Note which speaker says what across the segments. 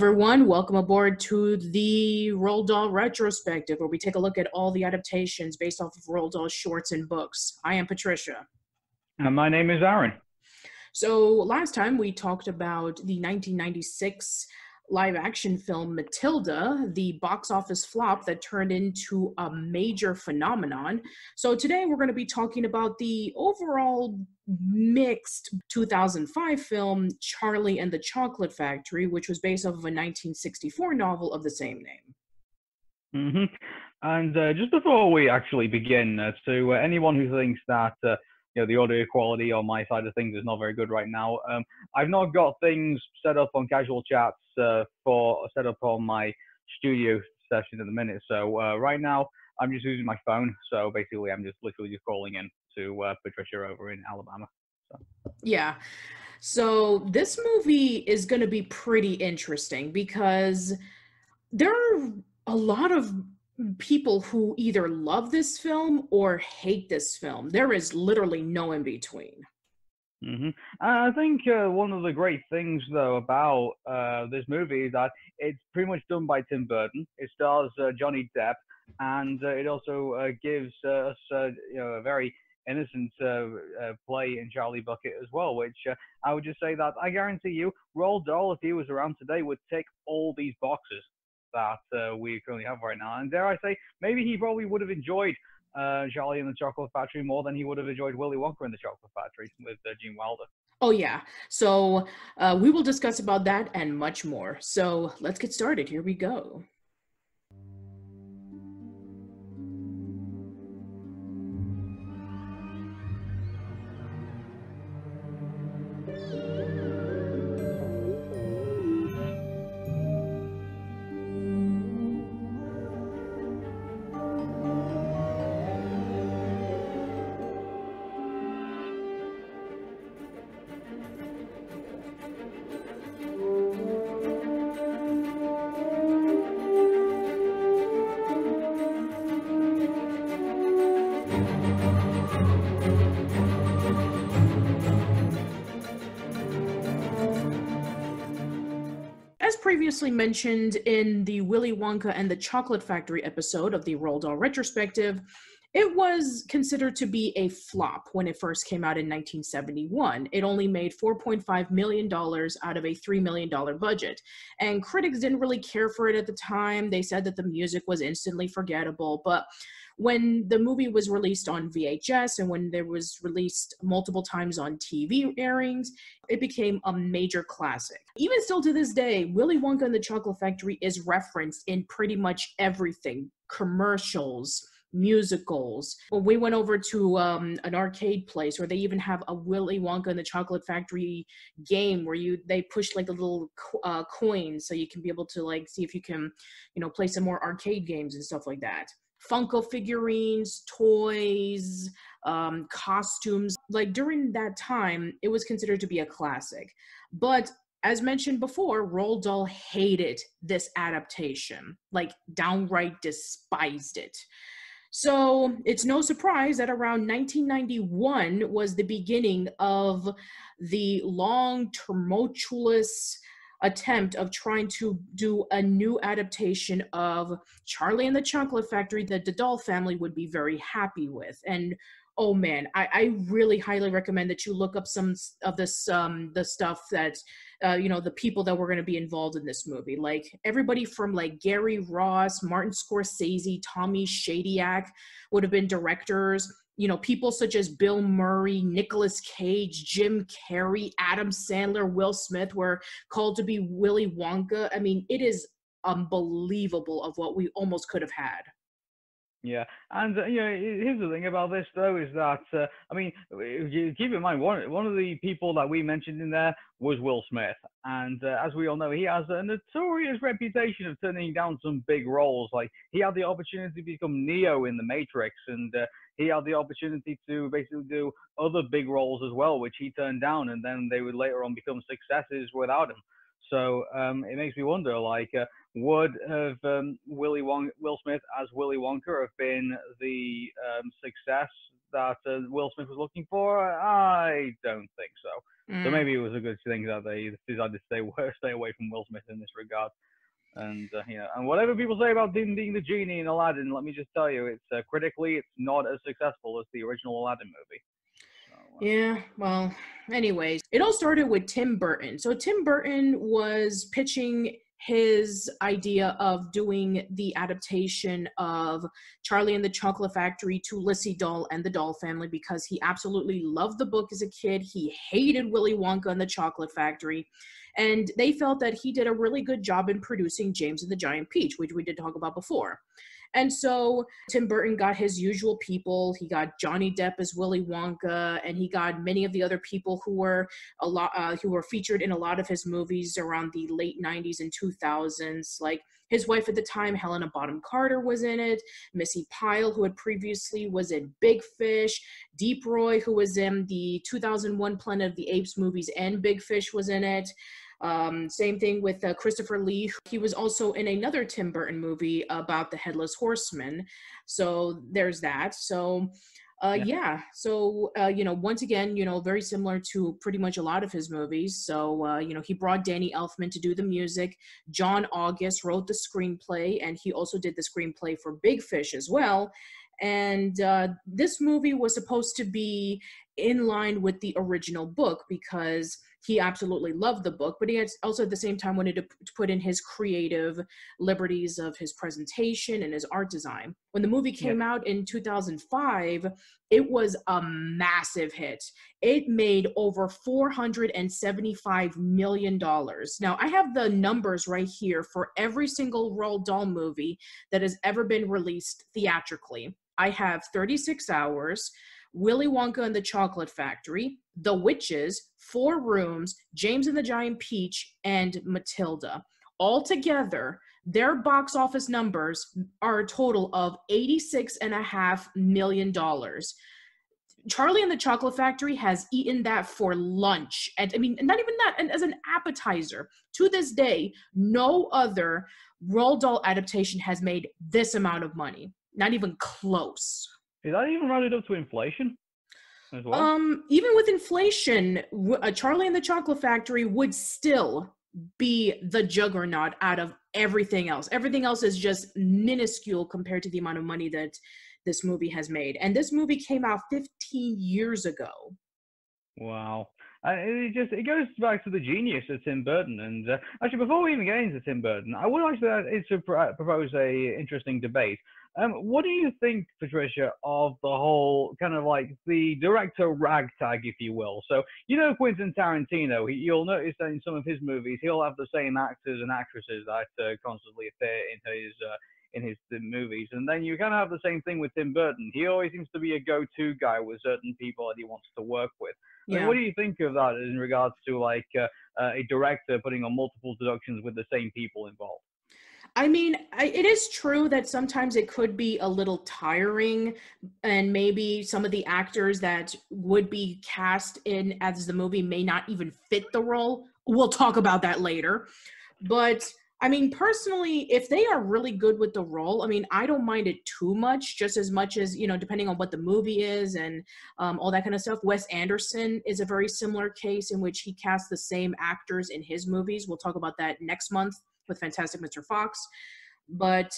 Speaker 1: Everyone. Welcome aboard to the Roald Dahl retrospective, where we take a look at all the adaptations based off of Roald Dahl shorts and books. I am Patricia.
Speaker 2: And my name is Aaron.
Speaker 1: So, last time we talked about the 1996 live action film Matilda, the box office flop that turned into a major phenomenon. So today we're going to be talking about the overall mixed 2005 film Charlie and the Chocolate Factory, which was based off of a 1964 novel of the same name.
Speaker 2: Mm-hmm. And uh, just before we actually begin, uh, to uh, anyone who thinks that uh, you know the audio quality on my side of things is not very good right now. Um, I've not got things set up on casual chats uh, for set up on my studio session at the minute. So uh, right now I'm just using my phone. So basically I'm just literally just calling in to uh, Patricia over in Alabama. So.
Speaker 1: Yeah. So this movie is going to be pretty interesting because there are a lot of people who either love this film or hate this film. There is literally no in between.
Speaker 2: Mm-hmm. I think uh, one of the great things, though, about uh, this movie is that it's pretty much done by Tim Burton. It stars uh, Johnny Depp, and uh, it also uh, gives us you know, a very innocent play in Charlie Bucket as well. Which I would just say that I guarantee you, Roald Dahl, if he was around today, would tick all these boxes that uh, we currently have right now. And dare I say, maybe he probably would have enjoyed uh, Charlie and the Chocolate Factory more than he would have enjoyed Willy Wonka and the Chocolate Factory with uh, Gene Wilder.
Speaker 1: Oh yeah. So uh, we will discuss about that and much more. So let's get started. Here we go. Previously mentioned in the Willy Wonka and the Chocolate Factory episode of the Roald Dahl retrospective, it was considered to be a flop when it first came out in 1971. It only made $4.5 million out of a $3 million budget. And critics didn't really care for it at the time. They said that the music was instantly forgettable. But when the movie was released on VHS and when there was released multiple times on TV airings, it became a major classic. Even still to this day, Willy Wonka and the Chocolate Factory is referenced in pretty much everything commercials, musicals. When we went over to um, an arcade place where they even have a Willy Wonka and the Chocolate Factory game where you they push like a little uh, coin so you can be able to like see if you can, you know, play some more arcade games and stuff like that. Funko figurines, toys, um, costumes. Like during that time, it was considered to be a classic. But as mentioned before, Roald Dahl hated this adaptation, like downright despised it. So it's no surprise that around 1991 was the beginning of the long, tumultuous attempt of trying to do a new adaptation of Charlie and the Chocolate Factory that the Dahl family would be very happy with. And oh man, I, I really highly recommend that you look up some of this um the stuff that uh, you know the people that were going to be involved in this movie like everybody from like gary ross martin scorsese tommy shadyac would have been directors you know, people such as Bill Murray, Nicolas Cage, Jim Carrey, Adam Sandler, Will Smith were called to be Willy Wonka. I mean, it is unbelievable of what we almost could have had.
Speaker 2: Yeah, and uh, you know, here's the thing about this though is that uh, I mean, keep in mind one one of the people that we mentioned in there was Will Smith, and uh, as we all know, he has a notorious reputation of turning down some big roles. Like he had the opportunity to become Neo in The Matrix, and uh, he had the opportunity to basically do other big roles as well, which he turned down, and then they would later on become successes without him. So um, it makes me wonder, like, uh, would have um, Willy Won- Will Smith as Willy Wonka have been the um, success that uh, Will Smith was looking for? I don't think so. Mm. So maybe it was a good thing that they decided to stay stay away from Will Smith in this regard. And uh, yeah, and whatever people say about Din being the genie in Aladdin, let me just tell you, it's uh, critically, it's not as successful as the original Aladdin movie.
Speaker 1: Yeah, well, anyways, it all started with Tim Burton. So Tim Burton was pitching his idea of doing the adaptation of Charlie and the Chocolate Factory to Liccy Dahl and the Dahl Family because he absolutely loved the book as a kid. He hated Willy Wonka and the Chocolate Factory. And they felt that he did a really good job in producing James and the Giant Peach, which we did talk about before. And so Tim Burton got his usual people. He got Johnny Depp as Willy Wonka, and he got many of the other people who were a lot uh, who were featured in a lot of his movies around the late 90s and 2000s. Like his wife at the time, Helena Bonham Carter, was in it. Missy Pyle, who had previously was in Big Fish. Deep Roy, who was in the 2001 Planet of the Apes movies, and Big Fish was in it. Um, same thing with uh, Christopher Lee. He was also in another Tim Burton movie about the Headless Horseman. So there's that. So uh, yeah. yeah. So, uh, you know, once again, you know, very similar to pretty much a lot of his movies. So, uh, you know, he brought Danny Elfman to do the music. John August wrote the screenplay, and he also did the screenplay for Big Fish as well. And uh, this movie was supposed to be in line with the original book because he absolutely loved the book, but he also at the same time wanted to put in his creative liberties of his presentation and his art design. When the movie came yeah. out in 2005, it was a massive hit. It made over $475 million. Now, I have the numbers right here for every single Roald Dahl movie that has ever been released theatrically. I have 36 hours. Willy Wonka and the Chocolate Factory, The Witches, Four Rooms, James and the Giant Peach, and Matilda. All together, their box office numbers are a total of $86.5 million. Charlie and the Chocolate Factory has eaten that for lunch. And I mean, not even that, and as an appetizer. To this day, no other Roald Dahl adaptation has made this amount of money. Not even close.
Speaker 2: Is that even rounded up to inflation?
Speaker 1: as Well? Um, even with inflation, uh, Charlie and the Chocolate Factory would still be the juggernaut out of everything else. Everything else is just minuscule compared to the amount of money that this movie has made. And this movie came out 15 years ago.
Speaker 2: Wow. Uh, it just it goes back to the genius of Tim Burton. And uh, actually, before we even get into Tim Burton, I would like to, uh, to propose a interesting debate. Um, what do you think, Patricia, of the whole kind of like the director ragtag, if you will? So you know Quentin Tarantino. He, you'll notice that in some of his movies, he'll have the same actors and actresses that uh, constantly appear in his uh, in his movies. And then you kind of have the same thing with Tim Burton. He always seems to be a go-to guy with certain people that he wants to work with. Yeah. I mean, what do you think of that in regards to like uh, uh, a director putting on multiple productions with the same people involved?
Speaker 1: I mean, I, it is true that sometimes it could be a little tiring, and maybe some of the actors that would be cast in as the movie may not even fit the role. We'll talk about that later. But I mean, personally, if they are really good with the role, I mean, I don't mind it too much, just as much as, you know, depending on what the movie is and um, all that kind of stuff. Wes Anderson is a very similar case in which he casts the same actors in his movies. We'll talk about that next month with Fantastic Mr. Fox. But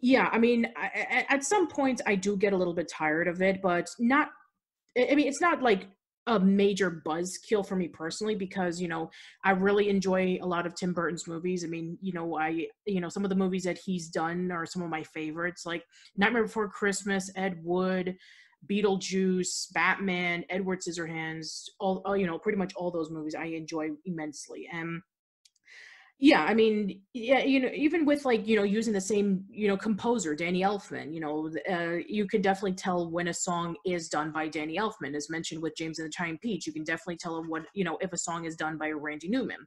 Speaker 1: yeah, I mean, I, at some points I do get a little bit tired of it, but not. I mean, it's not like a major buzzkill for me personally because you know I really enjoy a lot of Tim Burton's movies. I mean, you know, I you know some of the movies that he's done are some of my favorites, like Nightmare Before Christmas, Ed Wood, Beetlejuice, Batman, Edward Scissorhands, all, all you know, pretty much all those movies I enjoy immensely. And yeah i mean yeah you know even with like you know using the same you know composer danny elfman you know uh, you can definitely tell when a song is done by danny elfman. As mentioned with james and the giant peach you can definitely tell what you know if a song is done by randy newman.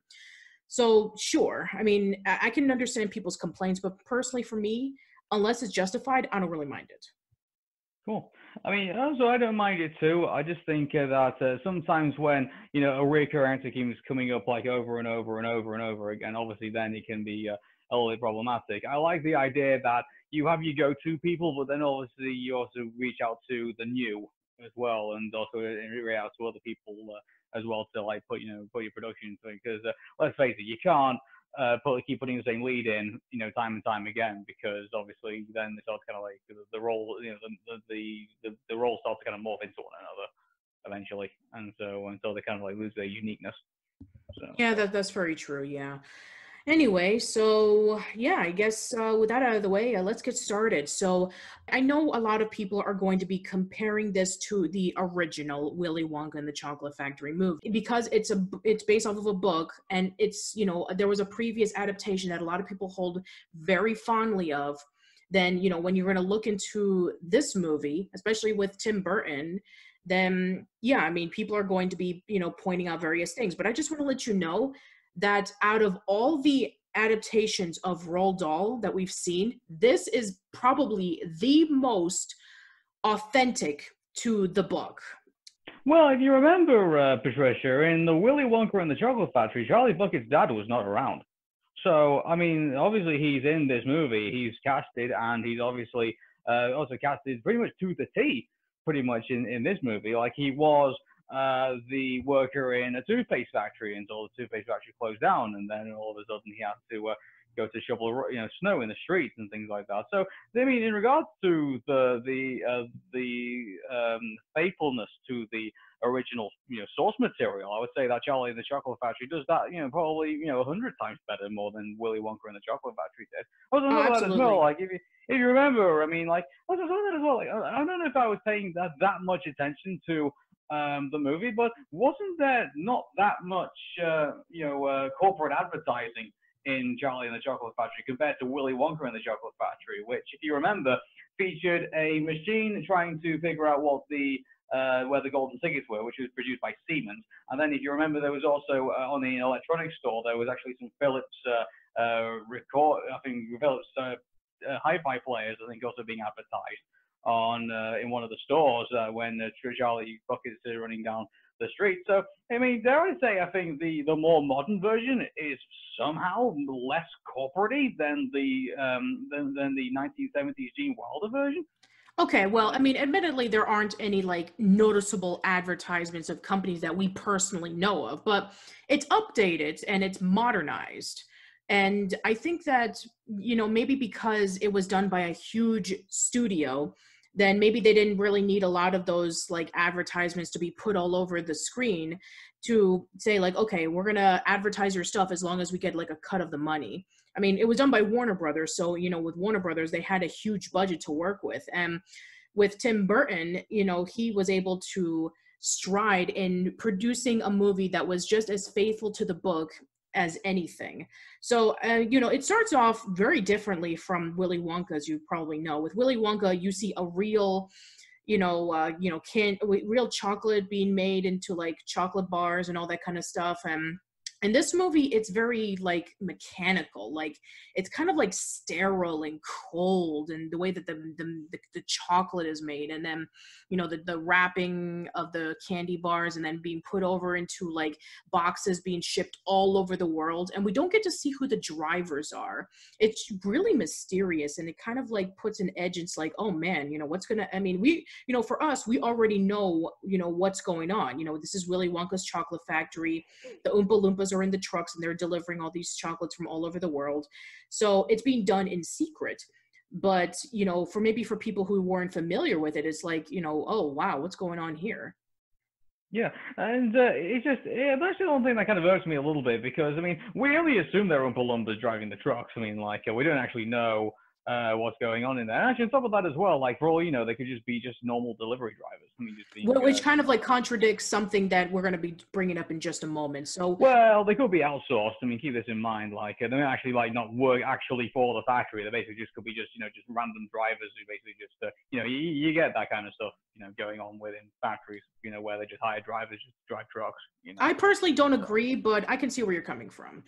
Speaker 1: So sure i mean I, I can understand people's complaints but personally for me unless it's justified i don't really mind it.
Speaker 2: Cool. I mean, also I don't mind it too. I just think uh, that uh, sometimes when you know a recurring answer is coming up like over and over and over and over again, obviously then it can be uh, a little bit problematic. I like the idea that you have your go-to people, but then obviously you also reach out to the new as well, and also reach out to other people uh, as well to like put you know put your production into. Because uh, let's face it, you can't uh, keep putting the same lead in, you know, time and time again, because obviously then it starts kind of like the, the role, you know, the, the the the role starts to kind of morph into one another eventually, and so until they kind of like lose their uniqueness.
Speaker 1: So. Yeah, that that's very true. Yeah. Anyway, so yeah, I guess uh, with that out of the way, uh, let's get started. So I know a lot of people are going to be comparing this to the original Willy Wonka and the Chocolate Factory movie because it's a it's based off of a book and it's you know there was a previous adaptation that a lot of people hold very fondly of. Then you know when you're going to look into this movie, especially with Tim Burton, then yeah, I mean people are going to be you know pointing out various things. But I just want to let you know that out of all the adaptations of Roald Dahl that we've seen, this is probably the most authentic to the book.
Speaker 2: Well, if you remember, uh, Patricia, in the Willy Wonka and the Chocolate Factory, Charlie Bucket's dad was not around. So, I mean, obviously he's in this movie. He's casted, and he's obviously uh, also casted pretty much to the T, pretty much in, in this movie. Like he was uh, the worker in a toothpaste factory until the toothpaste factory closed down, and then all of a sudden he has to uh, go to shovel you know snow in the streets and things like that. So I mean, in regards to the the uh, the um, faithfulness to the original you know source material, I would say that Charlie and the Chocolate Factory does that you know probably you know a hundred times better more than Willy Wonka and the Chocolate Factory did. I was oh, that as well. Like if you if you remember, I mean, like I was that as well. Like I don't know if I was paying that that much attention to um, the movie, but wasn't there not that much, uh, you know, uh, corporate advertising in Charlie and the Chocolate Factory compared to Willy Wonka and the Chocolate Factory, which, if you remember, featured a machine trying to figure out what the uh, where the golden tickets were, which was produced by Siemens. And then, if you remember, there was also uh, on the electronics store there was actually some Philips uh, uh, record, I think Philips hi-fi players, I think, also being advertised on uh, in one of the stores uh, when uh, Charlie Bucket's is running down the street. So I mean, dare I say, I think the the more modern version is somehow less corporate than the um, than, than the 1970s Gene Wilder version.
Speaker 1: Okay, well, I mean, admittedly, there aren't any like noticeable advertisements of companies that we personally know of, but it's updated and it's modernized. And I think that, you know, maybe because it was done by a huge studio, then maybe they didn't really need a lot of those like advertisements to be put all over the screen to say like okay we're gonna advertise your stuff as long as we get like a cut of the money. I mean it was done by warner brothers so you know with warner brothers they had a huge budget to work with. And with tim burton you know he was able to stride in producing a movie that was just as faithful to the book as anything. So, uh, you know, it starts off very differently from Willy Wonka, as you probably know. With Willy Wonka, you see a real, you know, uh, you know, can real chocolate being made into like chocolate bars and all that kind of stuff, and in this movie it's very like mechanical like it's kind of like sterile and cold and the way that the the, the, chocolate is made and then you know the, the wrapping of the candy bars and then being put over into like boxes being shipped all over the world. And we don't get to see who the drivers are. It's really mysterious and it kind of like puts an edge. It's like oh man you know what's gonna i mean we you know for us we already know you know what's going on. You know this is willy wonka's chocolate factory the oompa loompas are in the trucks and they're delivering all these chocolates from all over the world. So it's being done in secret. But, you know, for maybe for people who weren't familiar with it, it's like, you know, oh, wow, what's going on here?
Speaker 2: Yeah, and uh, it's just yeah, that's the only thing that kind of irks me a little bit because I mean we only assume they're Oompa Loompas driving the trucks. I mean, like uh, we don't actually know uh, what's going on in there. And actually, on top of that as well, like for all you know, they could just be just normal delivery drivers. I mean, just being,
Speaker 1: which uh, kind of like contradicts something that we're going to be bringing up in just a moment. So
Speaker 2: well, they could be outsourced. I mean, keep this in mind. Like they are actually like not work actually for the factory. They basically just could be just you know just random drivers who basically just uh, you know you, you get that kind of stuff you know going on within factories. You know where they just hire drivers just to drive trucks. You know?
Speaker 1: I personally don't agree, but I can see where you're coming from.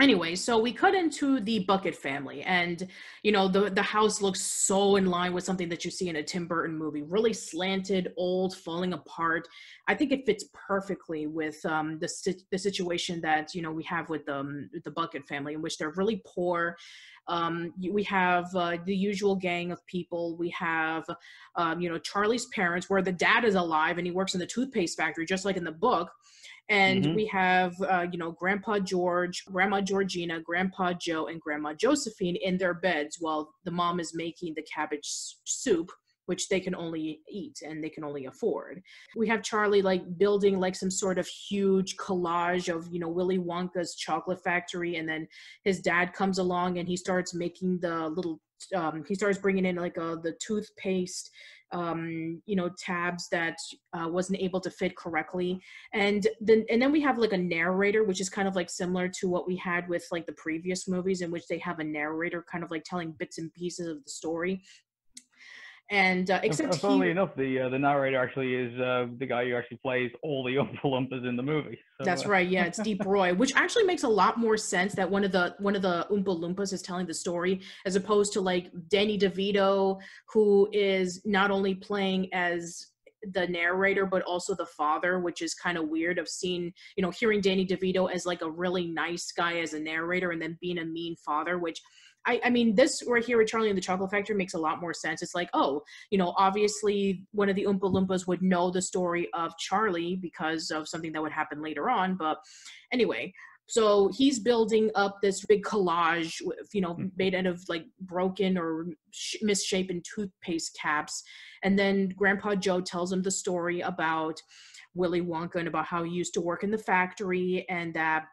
Speaker 1: Anyway so we cut into the bucket family and you know the the house looks so in line with something that you see in a tim burton movie really slanted old falling apart. I think it fits perfectly with um the, the situation that you know we have with um the bucket family in which they're really poor. Um, we have uh, the usual gang of people. We have, um, you know, Charlie's parents, where the dad is alive and he works in the toothpaste factory, just like in the book and mm-hmm. we have uh, you know grandpa george grandma georgina grandpa joe and grandma josephine in their beds while the mom is making the cabbage soup which they can only eat and they can only afford. We have Charlie like building like some sort of huge collage of, you know, Willy Wonka's chocolate factory. And then his dad comes along and he starts making the little, um, he starts bringing in like a, uh, the toothpaste um, you know tabs that uh, wasn't able to fit correctly. And then and then we have like a narrator which is kind of like similar to what we had with like the previous movies in which they have a narrator kind of like telling bits and pieces of the story and uh, except
Speaker 2: funnily he, enough, the uh, the narrator actually is uh, the guy who actually plays all the Oompa Loompas in the movie.
Speaker 1: So, that's uh, right. Yeah, it's Deep Roy, which actually makes a lot more sense that one of the one of the Oompa Loompas is telling the story, as opposed to like Danny DeVito, who is not only playing as the narrator but also the father which is kind of weird of seeing you know hearing danny devito as like a really nice guy as a narrator and then being a mean father which I, I mean, this right here with Charlie and the Chocolate Factory makes a lot more sense. It's like, oh, you know, obviously one of the Oompa Loompas would know the story of Charlie because of something that would happen later on. But anyway, so he's building up this big collage, you know, mm-hmm. made out of like broken or misshapen toothpaste caps. And then Grandpa Joe tells him the story about Willy Wonka and about how he used to work in the factory and that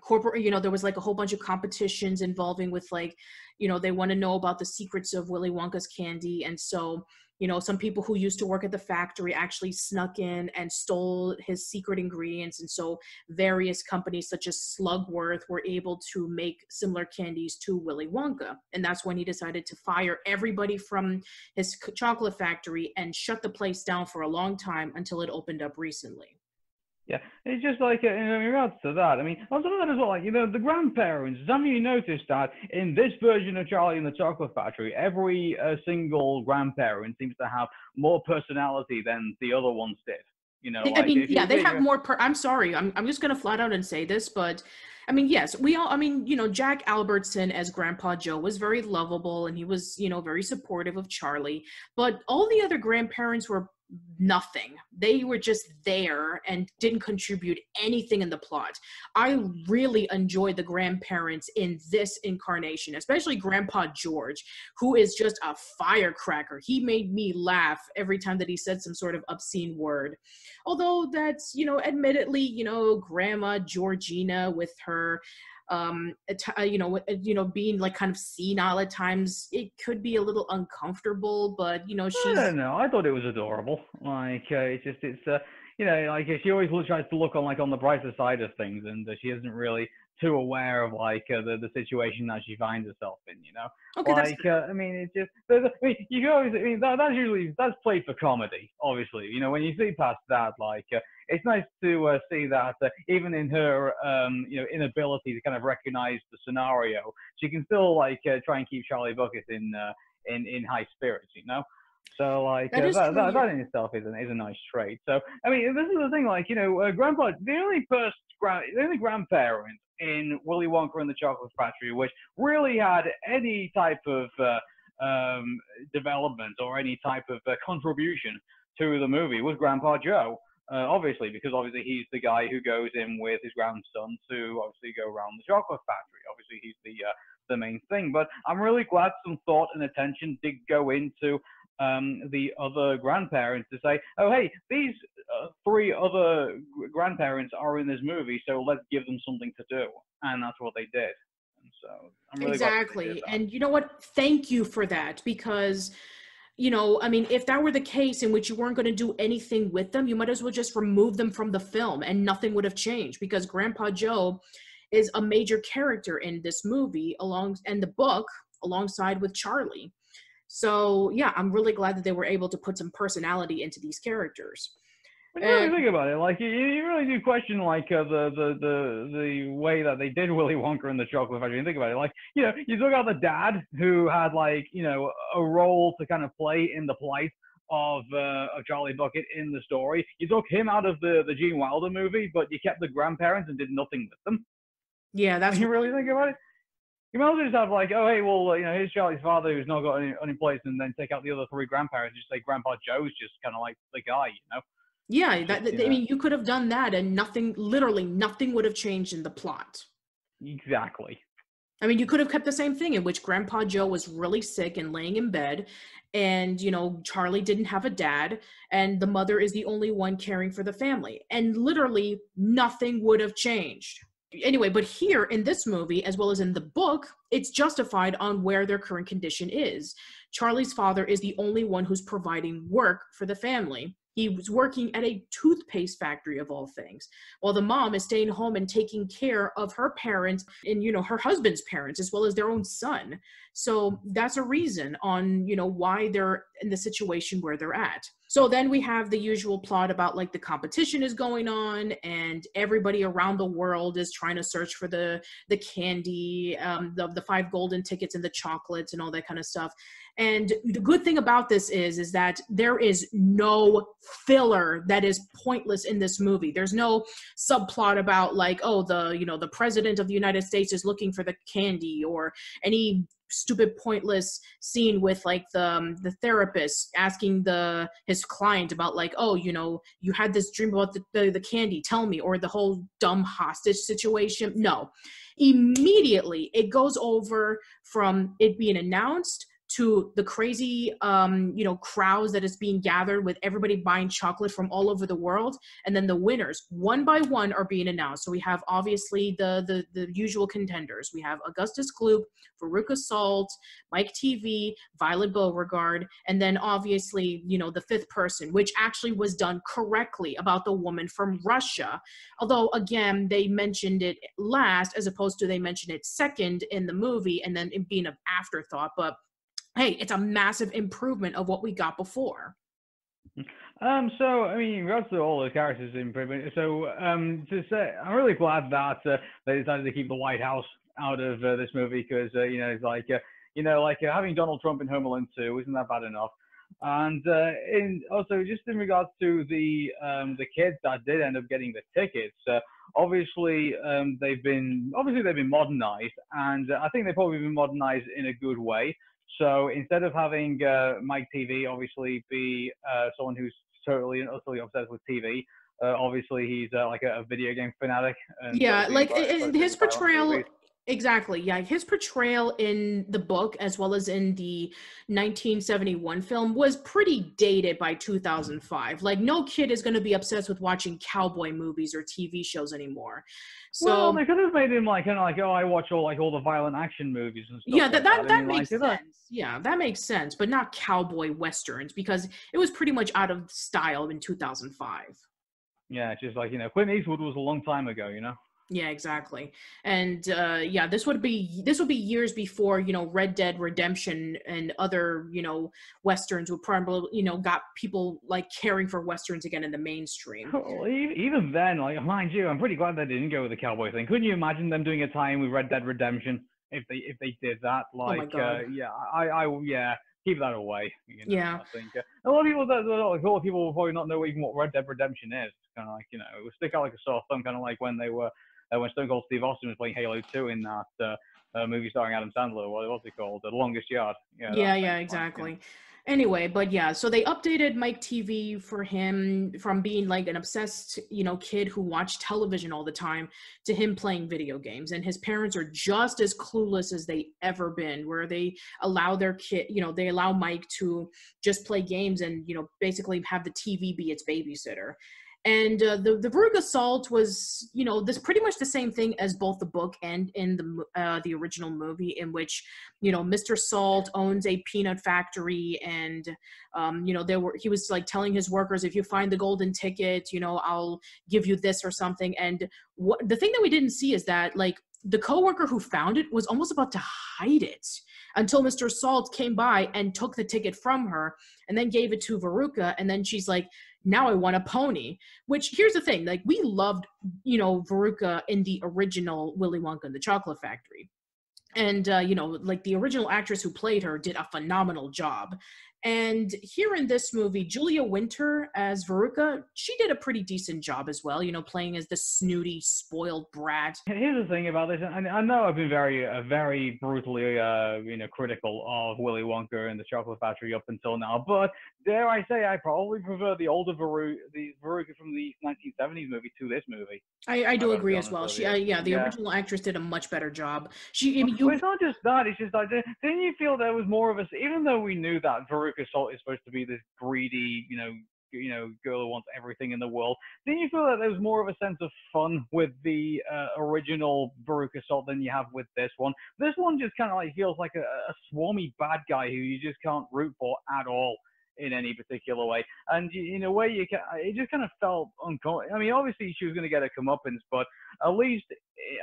Speaker 1: corporate you know there was like a whole bunch of competitions involving with like you know they want to know about the secrets of willy wonka's candy. And so you know some people who used to work at the factory actually snuck in and stole his secret ingredients. And so various companies such as slugworth were able to make similar candies to willy wonka. And that's when he decided to fire everybody from his chocolate factory and shut the place down for a long time until it opened up recently
Speaker 2: yeah, it's just like uh, in regards to that. I mean, on top of that as well, like you know, the grandparents. Have you noticed that in this version of Charlie and the Chocolate Factory, every uh, single grandparent seems to have more personality than the other ones did? You know,
Speaker 1: I mean, yeah, they have more. Per- I'm sorry, I'm I'm just gonna flat out and say this, but I mean, yes, we all, I mean, you know, Jack Albertson as Grandpa Joe was very lovable and he was, you know, very supportive of Charlie. But all the other grandparents were nothing. They were just there and didn't contribute anything in the plot. I really enjoyed the grandparents in this incarnation, especially Grandpa George, who is just a firecracker. He made me laugh every time that he said some sort of obscene word. Although that's, you know, admittedly, you know, Grandma Georgina with her um uh, you know you know being like kind of senile at times it could be a little uncomfortable but you know she i
Speaker 2: don't i thought it was adorable. Like uh, it's just it's uh you know like she always tries to look on like on the brighter side of things and uh, she isn't really too aware of like uh, the the situation that she finds herself in. You know, okay, like uh, I mean, it's just I mean, you can always I mean that, that's usually that's played for comedy. Obviously, you know, when you see past that, like uh, it's nice to uh, see that uh, even in her um, you know inability to kind of recognize the scenario, she can still like uh, try and keep Charlie Bucket in in in high spirits. You know. So like that, uh, that, that, that, in itself is, an, is a nice trait. So I mean, this is the thing. Like you know, uh, grandpa, the only first grand, the only grandparent in Willy Wonka and the Chocolate Factory, which really had any type of uh, um, development or any type of uh, contribution to the movie, was Grandpa Joe. Uh, obviously, because obviously he's the guy who goes in with his grandson to obviously go around the chocolate factory. Obviously, he's the uh, the main thing. But I'm really glad some thought and attention did go into um, the other grandparents to say, oh, hey, these uh, three other grandparents are in this movie, so let's give them something to do. And that's what they did. And so I'm really
Speaker 1: exactly. And you know what? Thank you for that because you know, I mean, if that were the case in which you weren't going to do anything with them, you might as well just remove them from the film and nothing would have changed because Grandpa Joe is a major character in this movie along and the book alongside with Charlie. So yeah, I'm really glad that they were able to put some personality into these characters.
Speaker 2: When you really think about it, like you, you really do question like uh, the, the the the way that they did Willy Wonka and the Chocolate Factory. And think about it, like you know, you took out the dad who had like you know a role to kind of play in the plight of uh, of Charlie Bucket in the story. You took him out of the the Gene Wilder movie, but you kept the grandparents and did nothing with them.
Speaker 1: Yeah, that's
Speaker 2: When you really think about it. You might as well just have like, oh hey, well you know, here's Charlie's father who's not got any, place, and then take out the other three grandparents. and Just say Grandpa Joe's just kind of like the guy, you know.
Speaker 1: yeah. That,
Speaker 2: Just,
Speaker 1: I mean, you could have done that, and nothing, literally nothing, would have changed in the plot.
Speaker 2: Exactly.
Speaker 1: I mean, you could have kept the same thing in which Grandpa Joe was really sick and laying in bed, and you know Charlie didn't have a dad, and the mother is the only one caring for the family, and literally nothing would have changed. Anyway, but here in this movie, as well as in the book, it's justified on where their current condition is. Charlie's father is the only one who's providing work for the family. He was working at a toothpaste factory of all things, while the mom is staying home and taking care of her parents and you know her husband's parents as well as their own son. So that's a reason on you know why they're in the situation where they're at. So then we have the usual plot about like the competition is going on and everybody around the world is trying to search for the the candy, um, the the five golden tickets and the chocolates and all that kind of stuff. And the good thing about this is is that there is no filler that is pointless in this movie. There's no subplot about like oh the you know the president of the United States is looking for the candy or any stupid pointless scene with like the um, the therapist asking the his client about like oh you know you had this dream about the, the, the candy. Tell me or the whole dumb hostage situation. No. Immediately it goes over from it being announced to the crazy um, you know crowds that is being gathered with everybody buying chocolate from all over the world. And then the winners one by one are being announced. So we have obviously the the, the usual contenders. We have augustus gloop veruca salt mike tv violet beauregarde and then obviously you know the fifth person which actually was done correctly about the woman from russia. Although again they mentioned it last as opposed to they mentioned it second in the movie and then it being an afterthought. But hey, it's a massive improvement of what we got before.
Speaker 2: Um, so I mean, in regards to all the characters improvement, so um, to say, I'm really glad that uh, they decided to keep the White House out of uh, this movie because uh, you know it's like uh, you know like uh, having Donald Trump in Home Alone 2 isn't that bad enough? And in also just in regards to the um, the kids that did end up getting the tickets, obviously um, they've been obviously they've been modernized, and I think they've probably been modernized in a good way. So instead of having uh, Mike TV obviously be uh, someone who's totally and utterly obsessed with TV, uh, obviously he's uh, like a, a video game fanatic. And,
Speaker 1: yeah, like
Speaker 2: being
Speaker 1: i- i-
Speaker 2: quite
Speaker 1: his
Speaker 2: obsessed with violent
Speaker 1: portrayal.
Speaker 2: movies.
Speaker 1: Exactly. Yeah, his portrayal in the book as well as in the 1971 film was pretty dated by 2005. Like no kid is going to be obsessed with watching cowboy movies or TV shows anymore. So
Speaker 2: well, they could have made him like kind of like oh, I watch all like all the violent action movies and stuff.
Speaker 1: yeah,
Speaker 2: like
Speaker 1: that that, that
Speaker 2: mean,
Speaker 1: makes
Speaker 2: like, that-
Speaker 1: sense. Yeah, that makes sense, but not cowboy westerns because it was pretty much out of style in 2005.
Speaker 2: Yeah, just like you know, Clint Eastwood was a long time ago, you know.
Speaker 1: Yeah, exactly. And uh, yeah, this would be this would be years before you know Red Dead Redemption and other you know westerns would probably you know got people like caring for westerns again in the mainstream.
Speaker 2: Well, e- even then, like mind you, I'm pretty glad they didn't go with the cowboy thing. Couldn't you imagine them doing a tie-in with Red Dead Redemption if they if they did that?
Speaker 1: Oh
Speaker 2: Like, uh, yeah, I, I, yeah, keep that away. You know,
Speaker 1: Yeah.
Speaker 2: I think uh, a lot of people that a lot of- a lot of people will probably not know even what Red Dead Redemption is. Kind of like you know, it will stick out like a sore thumb. Kind of like when they were uh, when Stone Cold Steve Austin was playing Halo 2 in that uh, uh, movie starring Adam Sandler. What was it called? The Longest Yard. Yeah,
Speaker 1: yeah, yeah,
Speaker 2: like, you know.
Speaker 1: exactly. Anyway, but yeah, so they updated Mike TV for him from being like an obsessed, you know, kid who watched television all the time to him playing video games. And his parents are just as clueless as they ever been, where they allow their kid, you know, they allow Mike to just play games and, you know, basically have the TV be its babysitter. And uh, the the Veruca Salt was, you know, this pretty much the same thing as both the book and in the uh, the original movie, in which you know mr salt owns a peanut factory and um, you know there were he was like telling his workers if you find the golden ticket you know i'll give you this or something. And what the thing that we didn't see is that like the coworker who found it was almost about to hide it until mr salt came by and took the ticket from her and then gave it to veruca and then she's like now I want a pony. Which here's the thing, like we loved, you know, Veruca in the original Willy Wonka and the Chocolate Factory. And uh, you know, like the original actress who played her did a phenomenal job. And here in this movie, Julia Winter as Veruca, she did a pretty decent job as well, you know, playing as the snooty, spoiled brat.
Speaker 2: Here's the thing about this, and I know I've been very, uh, very brutally, uh, you know, critical of Willy Wonka and the Chocolate Factory up until now, but dare I say, I probably prefer the older Veruca, the Veruca from the 1970s movie to this movie.
Speaker 1: I, I do agree as well. She, uh, yeah, the yeah. original actress did a much better job. She, I mean, you...
Speaker 2: well, it's not just that. It's just like, didn't you feel there was more of a, even though we knew that Veruca Veruca Salt is supposed to be this greedy, you know, you know, girl who wants everything in the world. Didn't you feel that there was more of a sense of fun with the uh, original Veruca Salt than you have with this one? This one just kind of like feels like a, a swarmy bad guy who you just can't root for at all in any particular way. And in a way, you can, it just kind of felt uncomfortable. I mean, obviously she was going to get a comeuppance, but at least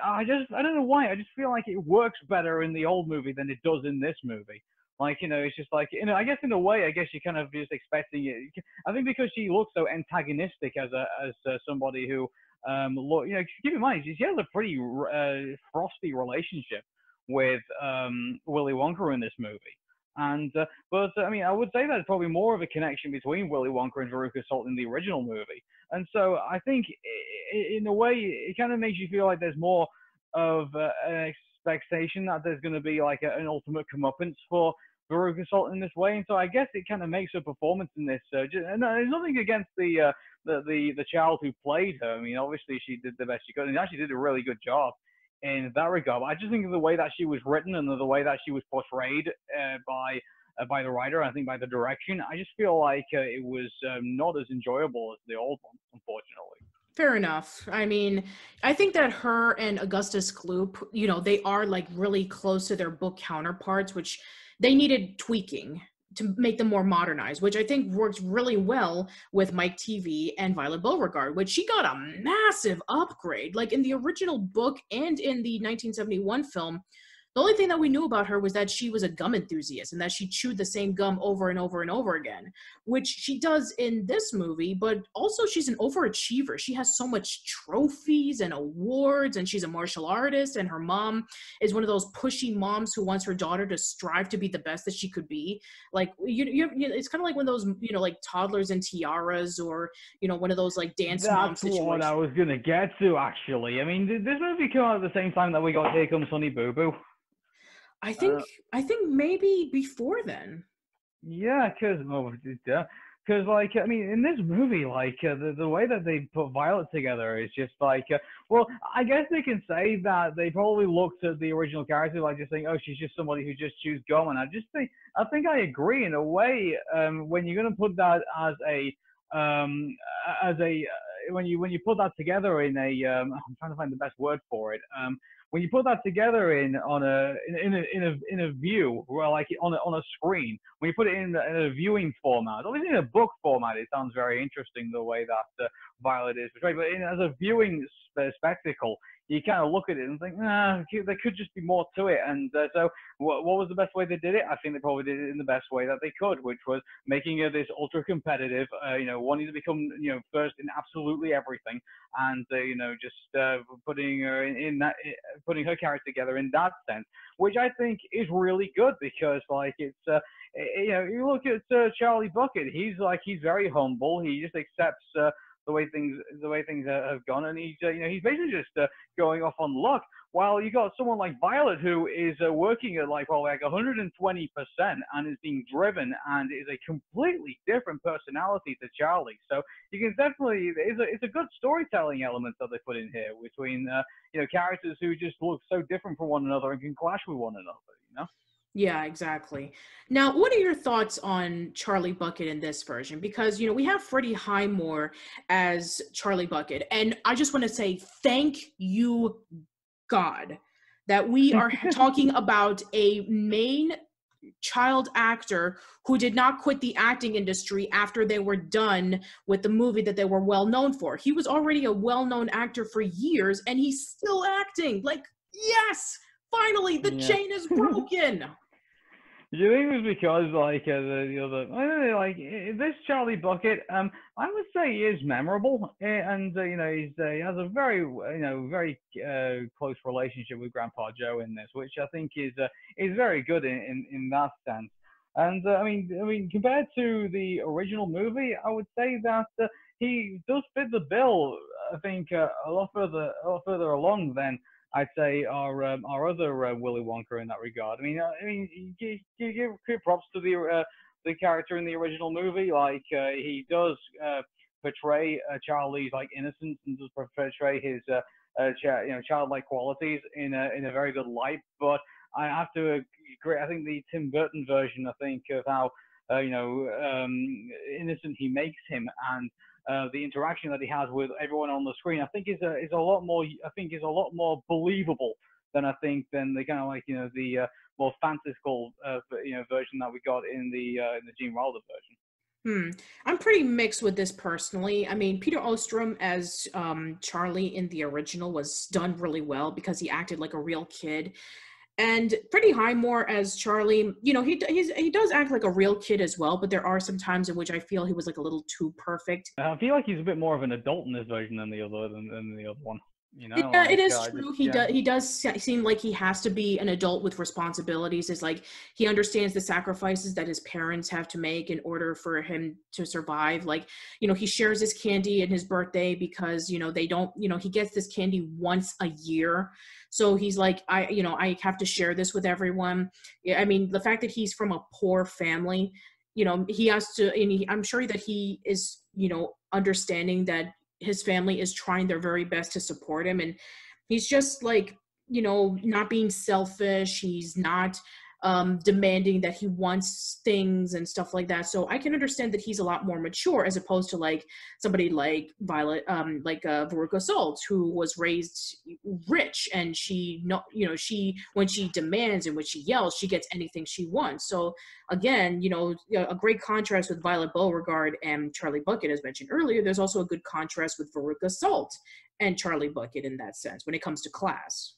Speaker 2: I just I don't know why. I just feel like it works better in the old movie than it does in this movie. Like you know, it's just like you know. I guess in a way, I guess you're kind of just expecting it. I think because she looks so antagonistic as a as uh, somebody who, um, look, you know, keep in mind she has a pretty uh, frosty relationship with um, Willy Wonka in this movie. And uh, but I mean, I would say there's probably more of a connection between Willy Wonka and Veruca Salt in the original movie. And so I think, in a way, it kind of makes you feel like there's more of uh, an expectation that there's going to be like a, an ultimate comeuppance for Veruca Salt in this way, and so I guess it kind of makes her performance in this. Uh, just, and there's nothing against the, uh, the the the child who played her. I mean, obviously she did the best she could, and actually did a really good job in that regard. But I just think of the way that she was written and the, way that she was portrayed uh, by uh, by the writer, I think by the direction, I just feel like uh, it was um, not as enjoyable as the old one, unfortunately.
Speaker 1: Fair enough. I mean, I think that her and Augustus Gloop, you know, they are like really close to their book counterparts, which they needed tweaking to make them more modernized, which I think works really well with Mike TV and Violet Beauregarde, which she got a massive upgrade. Like in the original book and in the 1971 film, the only thing that we knew about her was that she was a gum enthusiast and that she chewed the same gum over and over and over again, which she does in this movie, but also she's an overachiever. She has so much trophies and awards, and she's a martial artist, and her mom is one of those pushy moms who wants her daughter to strive to be the best that she could be. Like, you, you, you it's kind of like one of those, you know, like toddlers and tiaras, or, you know, one of those like dance
Speaker 2: That's
Speaker 1: mom
Speaker 2: what I was going to get to, actually. I mean, did this movie come out at the same time that we got Here Comes Honey Boo Boo?
Speaker 1: I think uh, I think maybe before then.
Speaker 2: Yeah, because oh, because like I mean, in this movie, like uh, the the way that they put Violet together is just like, uh, well, I guess they can say that they probably looked at the original character like just saying, oh, she's just somebody who just chews gum, and I just think I think I agree in a way. Um, when you're gonna put that as a um as a uh, when you when you put that together in a um, I'm trying to find the best word for it um when you put that together in on a in, in a in a in a view, well, like on a, on a screen, when you put it in, in a viewing format, obviously in a book format, it sounds very interesting the way that uh, Violet is portrayed, but in, as a viewing spectacle, you kind of look at it and think, nah, there could just be more to it. And uh, so, what, what, was the best way they did it? I think they probably did it in the best way that they could, which was making it this ultra competitive, uh, you know, wanting to become, you know, first in absolutely everything, and uh, you know, just uh, putting her in, in, that, putting her character together in that sense, which I think is really good because, like, it's uh, you know, you look at uh, Charlie Bucket. He's like he's very humble. He just accepts the way things the way things have gone, and he's uh, you know he's basically just uh, going off on luck. While you got someone like Violet who is uh, working at like well like 120 percent and is being driven and is a completely different personality to Charlie. So you can definitely it's a it's a good storytelling element that they put in here between uh, you know characters who just look so different from one another and can clash with one another. You know.
Speaker 1: Yeah, exactly. Now, what are your thoughts on Charlie Bucket in this version? Because, you know, we have Freddie Highmore as Charlie Bucket. And I just want to say thank you, God, that we are talking about a main child actor who did not quit the acting industry after they were done with the movie that they were well known for. He was already a well known actor for years and he's still acting. Like, yes, finally, the yeah. chain is broken.
Speaker 2: You think it was because like uh, the, the other, I don't know, like this Charlie Bucket? Um, I would say he is memorable, eh, and uh, you know he's uh, he has a very you know very uh, close relationship with Grandpa Joe in this, which I think is uh, is very good in, in, in that sense. And uh, I mean, I mean, compared to the original movie, I would say that he does fit the bill. I think uh, a lot further, a lot further along than I'd say our um, our other uh, Willy Wonka in that regard. I mean, uh, I mean, you, give props to the uh, the character in the original movie. Like uh, he does uh, portray Charlie's like innocence and does portray his you know childlike qualities in a in a very good light. But I have to agree. I think the Tim Burton version, I think of how you know um, innocent he makes him and uh, the interaction that he has with everyone on the screen, I think is a is a lot more. I think is a lot more believable than I think than the kind of like you know the uh, more fantastical uh, you know version that we got in the uh, in the Gene Wilder version.
Speaker 1: Hmm. I'm pretty mixed with this personally. I mean, Peter Ostrum as um, Charlie in the original was done really well because he acted like a real kid and Freddie Highmore as Charlie, you know, he he does act like a real kid as well, but there are some times in which I feel he was like a little too perfect.
Speaker 2: I feel like he's a bit more of an adult in this version than the other than, than the other one. You know,
Speaker 1: yeah, like, it is uh, true. Just, he yeah. does. He does seem like he has to be an adult with responsibilities. Is like he understands the sacrifices that his parents have to make in order for him to survive. Like you know, he shares his candy and his birthday because you know they don't. You know, he gets this candy once a year, so he's like, I you know, I have to share this with everyone. I mean, the fact that he's from a poor family, you know, he has to. And he, I'm sure that he is, you know, understanding that his family is trying their very best to support him and he's just like you know not being selfish he's not um, demanding that he wants things and stuff like that. So I can understand that he's a lot more mature as opposed to like somebody like Violet, um, like uh, Veruca Salt, who was raised rich and she, you know, she when she demands and when she yells, she gets anything she wants. So again, you know, a great contrast with Violet Beauregarde and Charlie Bucket, as mentioned earlier. There's also a good contrast with Veruca Salt and Charlie Bucket in that sense when it comes to class.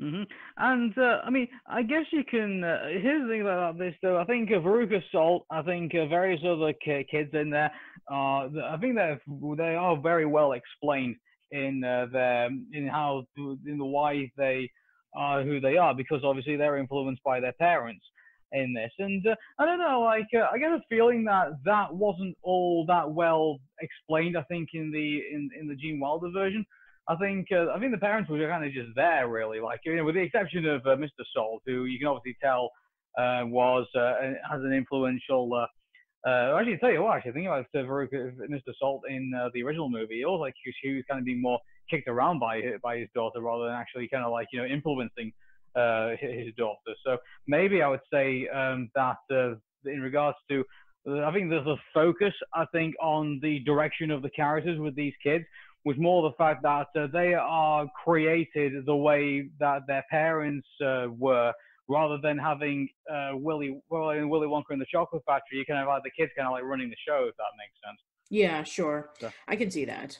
Speaker 2: Mm-hmm. And uh, I mean, I guess you can. Uh, here's the thing about this, though. I think uh, Veruca Salt, I think uh, various other kids in there. Uh, I think they they are very well explained in uh, their in how in the why they are who they are because obviously they're influenced by their parents in this. And uh, I don't know, like uh, I get a feeling that that wasn't all that well explained. I think in the in in the Gene Wilder version. I think uh, I think the parents were kind of just there, really. Like you know, with the exception of uh, Mr. Salt, who you can obviously tell uh, was uh, has an influential. Uh, uh, actually, tell you what, actually, I think about Mr. Salt in the original movie. It was like he was kind of being more kicked around by by his daughter rather than actually kind of like you know influencing his daughter. So maybe I would say um, that in regards to I think there's a focus, I think, on the direction of the characters with these kids, was more the fact that uh, they are created the way that their parents uh, were, rather than having uh, Willy, Willy Willy Wonka in the Chocolate Factory. You kind of have the kids kind of like running the show, if that makes sense.
Speaker 1: Yeah, sure. So. I can see that.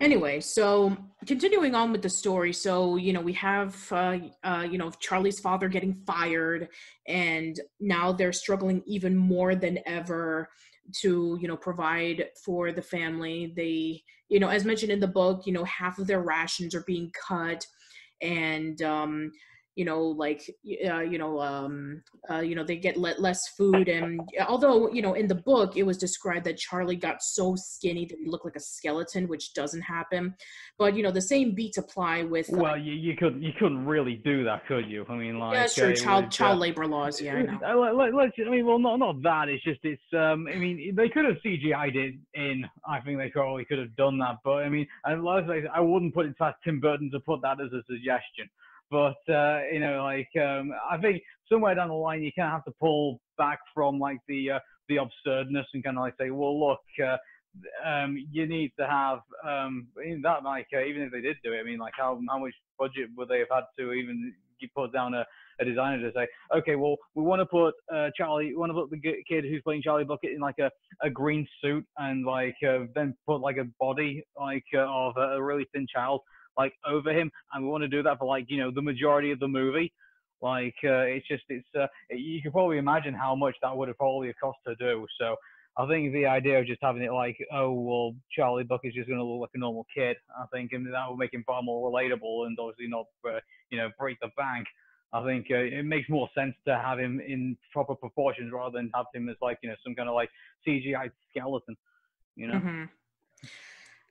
Speaker 1: Anyway, so continuing on with the story, so you know we have uh, uh, you know Charlie's father getting fired, and now they're struggling even more than ever to you know provide for the family. They you know as mentioned in the book you know half of their rations are being cut and um you know like uh, you know um uh, you know they get le- less food and although you know in the book it was described that charlie got so skinny that he looked like a skeleton which doesn't happen. But you know the same beats apply with
Speaker 2: uh, well you, you couldn't you couldn't really do that could you? I mean like
Speaker 1: yeah that's true child was, child uh, labor laws yeah I, know.
Speaker 2: Uh, let, let, i mean well not not that it's just it's um i mean they could have cgi'd it in i think they probably could have done that but i mean I, I wouldn't put it past tim burton to put that as a suggestion but uh, you know, like um, I think somewhere down the line you kind of have to pull back from like the uh, the absurdness and kind of like say, well, look, uh, um, you need to have um, that like uh, even if they did do it, I mean, like how how much budget would they have had to even put down a, a designer to say, okay, well, we want to put uh, Charlie, we want to put the kid who's playing Charlie Bucket in like a, a green suit and like uh, then put like a body like uh, of a really thin child like over him, and we want to do that for like you know the majority of the movie. Like uh, it's just it's uh, you can probably imagine how much that would have probably cost to do. So I think the idea of just having it like, oh well, Charlie Buck is just going to look like a normal kid. I think and that will make him far more relatable and obviously not uh, you know break the bank. I think uh, it makes more sense to have him in proper proportions rather than have him as like you know some kind of like CGI skeleton. You know.
Speaker 1: Mm-hmm.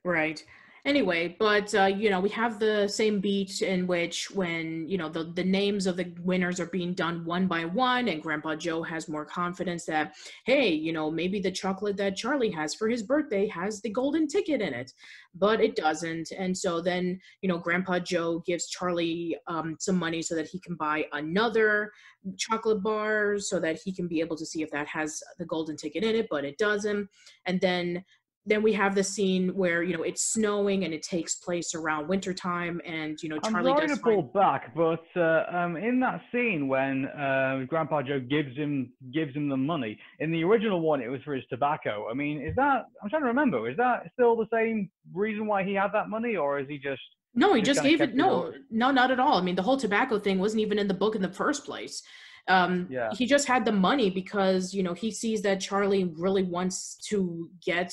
Speaker 1: Right anyway but uh, you know we have the same beat in which when you know the, the names of the winners are being done one by one and grandpa joe has more confidence that hey you know maybe the chocolate that charlie has for his birthday has the golden ticket in it. But it doesn't. And so then you know grandpa joe gives charlie um, some money so that he can buy another chocolate bar so that he can be able to see if that has the golden ticket in it but it doesn't. And then then we have the scene where you know it's snowing and it takes place around wintertime and you know Charlie
Speaker 2: I'm sorry
Speaker 1: does
Speaker 2: to pull back, but uh, um, in that scene when uh, Grandpa Joe gives him gives him the money in the original one, it was for his tobacco. I mean, is that I'm trying to remember? Is that still the same reason why he had that money, or is he just
Speaker 1: no? He just, just gave it. No, it no, not at all. I mean, the whole tobacco thing wasn't even in the book in the first place. Um, yeah. He just had the money because you know he sees that Charlie really wants to get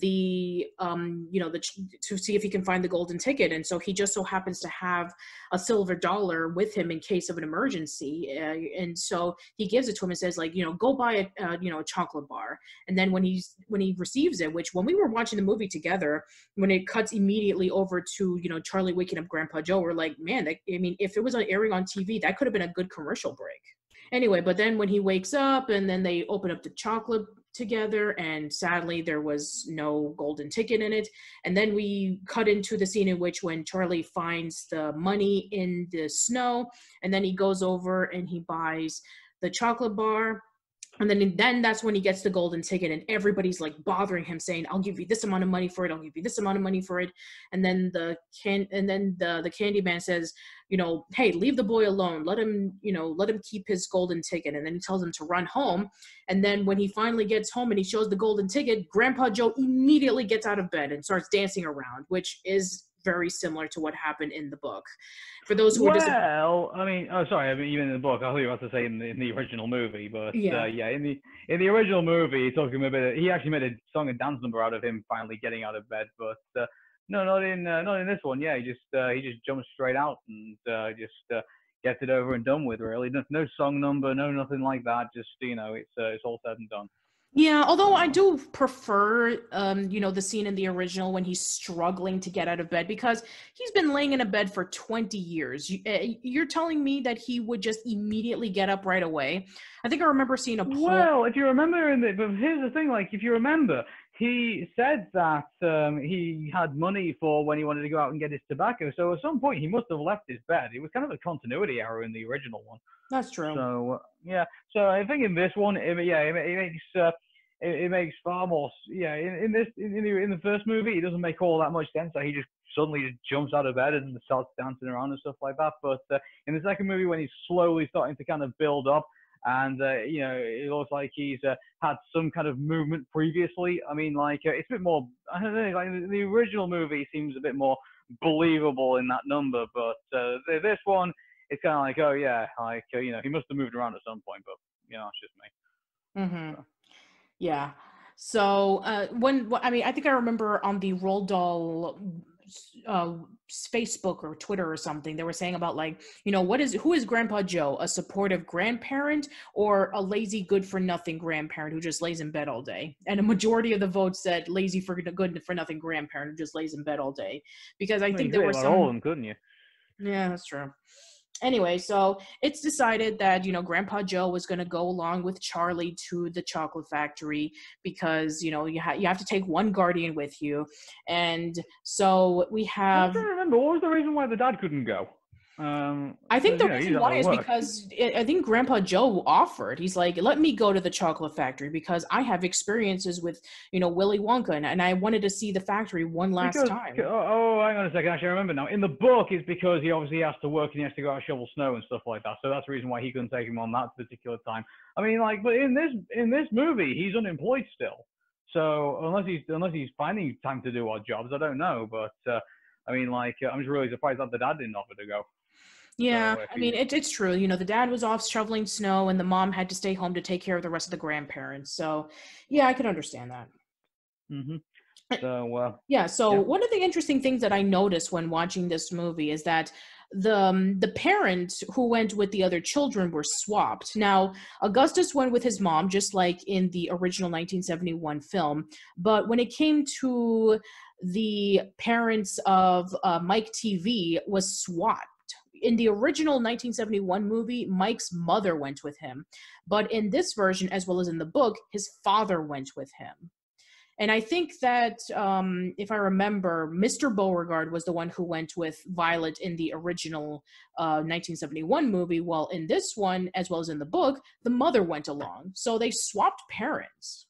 Speaker 1: the um you know the to see if he can find the golden ticket. And so he just so happens to have a silver dollar with him in case of an emergency. Uh, and so he gives it to him and says like you know go buy a uh, you know a chocolate bar. And then when he's when he receives it which when we were watching the movie together when it cuts immediately over to you know charlie waking up grandpa joe we're like man that, i mean if it was on airing on tv that could have been a good commercial break. Anyway but then when he wakes up and then they open up the chocolate together and sadly there was no golden ticket in it. And then we cut into the scene in which when charlie finds the money in the snow and then he goes over and he buys the chocolate bar and then then that's when he gets the golden ticket and everybody's like bothering him saying i'll give you this amount of money for it i'll give you this amount of money for it. And then the can and then the the candy man says you know hey leave the boy alone. Let him you know let him keep his golden ticket. And then he tells him to run home. And then when he finally gets home and he shows the golden ticket grandpa joe immediately gets out of bed and starts dancing around which is very similar to what happened in the book. For those who
Speaker 2: well,
Speaker 1: are
Speaker 2: well, I mean, oh, sorry, I mean, even in the book, I thought you were about to say in the, in the original movie, but yeah. Uh, yeah, in the in the original movie, he talking a bit. Of, he actually made a song and dance number out of him finally getting out of bed, but uh, no, not in uh, not in this one. Yeah, he just uh, he just jumps straight out and uh, just uh, gets it over and done with. Really, no, no song number, no nothing like that. Just you know, it's uh, it's all said and done.
Speaker 1: Yeah, although I do prefer, um, you know, the scene in the original when he's struggling to get out of bed because he's been laying in a bed for 20 years. Eh, telling me that he would just immediately get up right away? I think I remember seeing a.
Speaker 2: Poll- well, if you remember, in the, but here's the thing: like, if you remember, he said that um, he had money for when he wanted to go out and get his tobacco. So at some point, he must have left his bed. It was kind of a continuity error in the original one.
Speaker 1: That's true.
Speaker 2: So uh, yeah, so I think in this one, it, yeah, it, it makes uh, it, it, makes far more. Yeah, in, in this in the, in the first movie, it doesn't make all that much sense. Like he just suddenly just jumps out of bed and starts dancing around and stuff like that. But uh, in the second movie, when he's slowly starting to kind of build up, and uh, you know it looks like he's uh, had some kind of movement previously. I mean, like uh, it's a bit more. I don't know. Like the original movie seems a bit more believable in that number, but uh, this one it's kind of like, oh yeah, like uh, you know, he must have moved around at some point, but you know, it's just me.
Speaker 1: Mm-hmm. So. Yeah. So uh, when I mean, I think I remember on the Roald Dahl uh, Facebook or Twitter or something, they were saying about like, you know, what is who is Grandpa Joe? A supportive grandparent or a lazy, good for nothing grandparent who just lays in bed all day? And a majority of the votes said lazy for good for nothing grandparent who just lays in bed all day. Because I well, think there were some.
Speaker 2: All of them, couldn't you?
Speaker 1: Yeah, that's true anyway, so it's decided that you know Grandpa Joe was going to go along with Charlie to the chocolate factory because you know you have you have to take one guardian with you, and so we have.
Speaker 2: I don't remember what was the reason why the dad couldn't go. Um,
Speaker 1: I think the reason why is because it, I think Grandpa Joe offered. He's like, "Let me go to the chocolate factory because I have experiences with, you know, Willy Wonka, and, and I wanted to see the factory one last
Speaker 2: because,
Speaker 1: time."
Speaker 2: Oh, oh, hang on a second. Actually, I remember now. In the book, it's because he obviously has to work and he has to go out and shovel snow and stuff like that. So that's the reason why he couldn't take him on that particular time. I mean, like, but in this in this movie, he's unemployed still. So unless he's unless he's finding time to do odd jobs, I don't know. But uh, I mean, like, I'm just really surprised that the dad didn't offer to go.
Speaker 1: Yeah,
Speaker 2: So
Speaker 1: I mean it, it's true. You know, the dad was off shoveling snow, and the mom had to stay home to take care of the rest of the grandparents. So, yeah, I could understand that.
Speaker 2: Mhm. So uh,
Speaker 1: Yeah. So
Speaker 2: Yeah.
Speaker 1: one of the interesting things that I noticed when watching this movie is that the um, the parents who went with the other children were swapped. Now Augustus went with his mom, just like in the original 1971 film. But when it came to the parents of uh, Mike TV, was swapped. In the original 1971 movie, Mike's mother went with him, but in this version, as well as in the book, his father went with him. And I think that um, if I remember, Mr. Beauregarde was the one who went with Violet in the original uh, 1971 movie. While in this one, as well as in the book, the mother went along. So they swapped parents.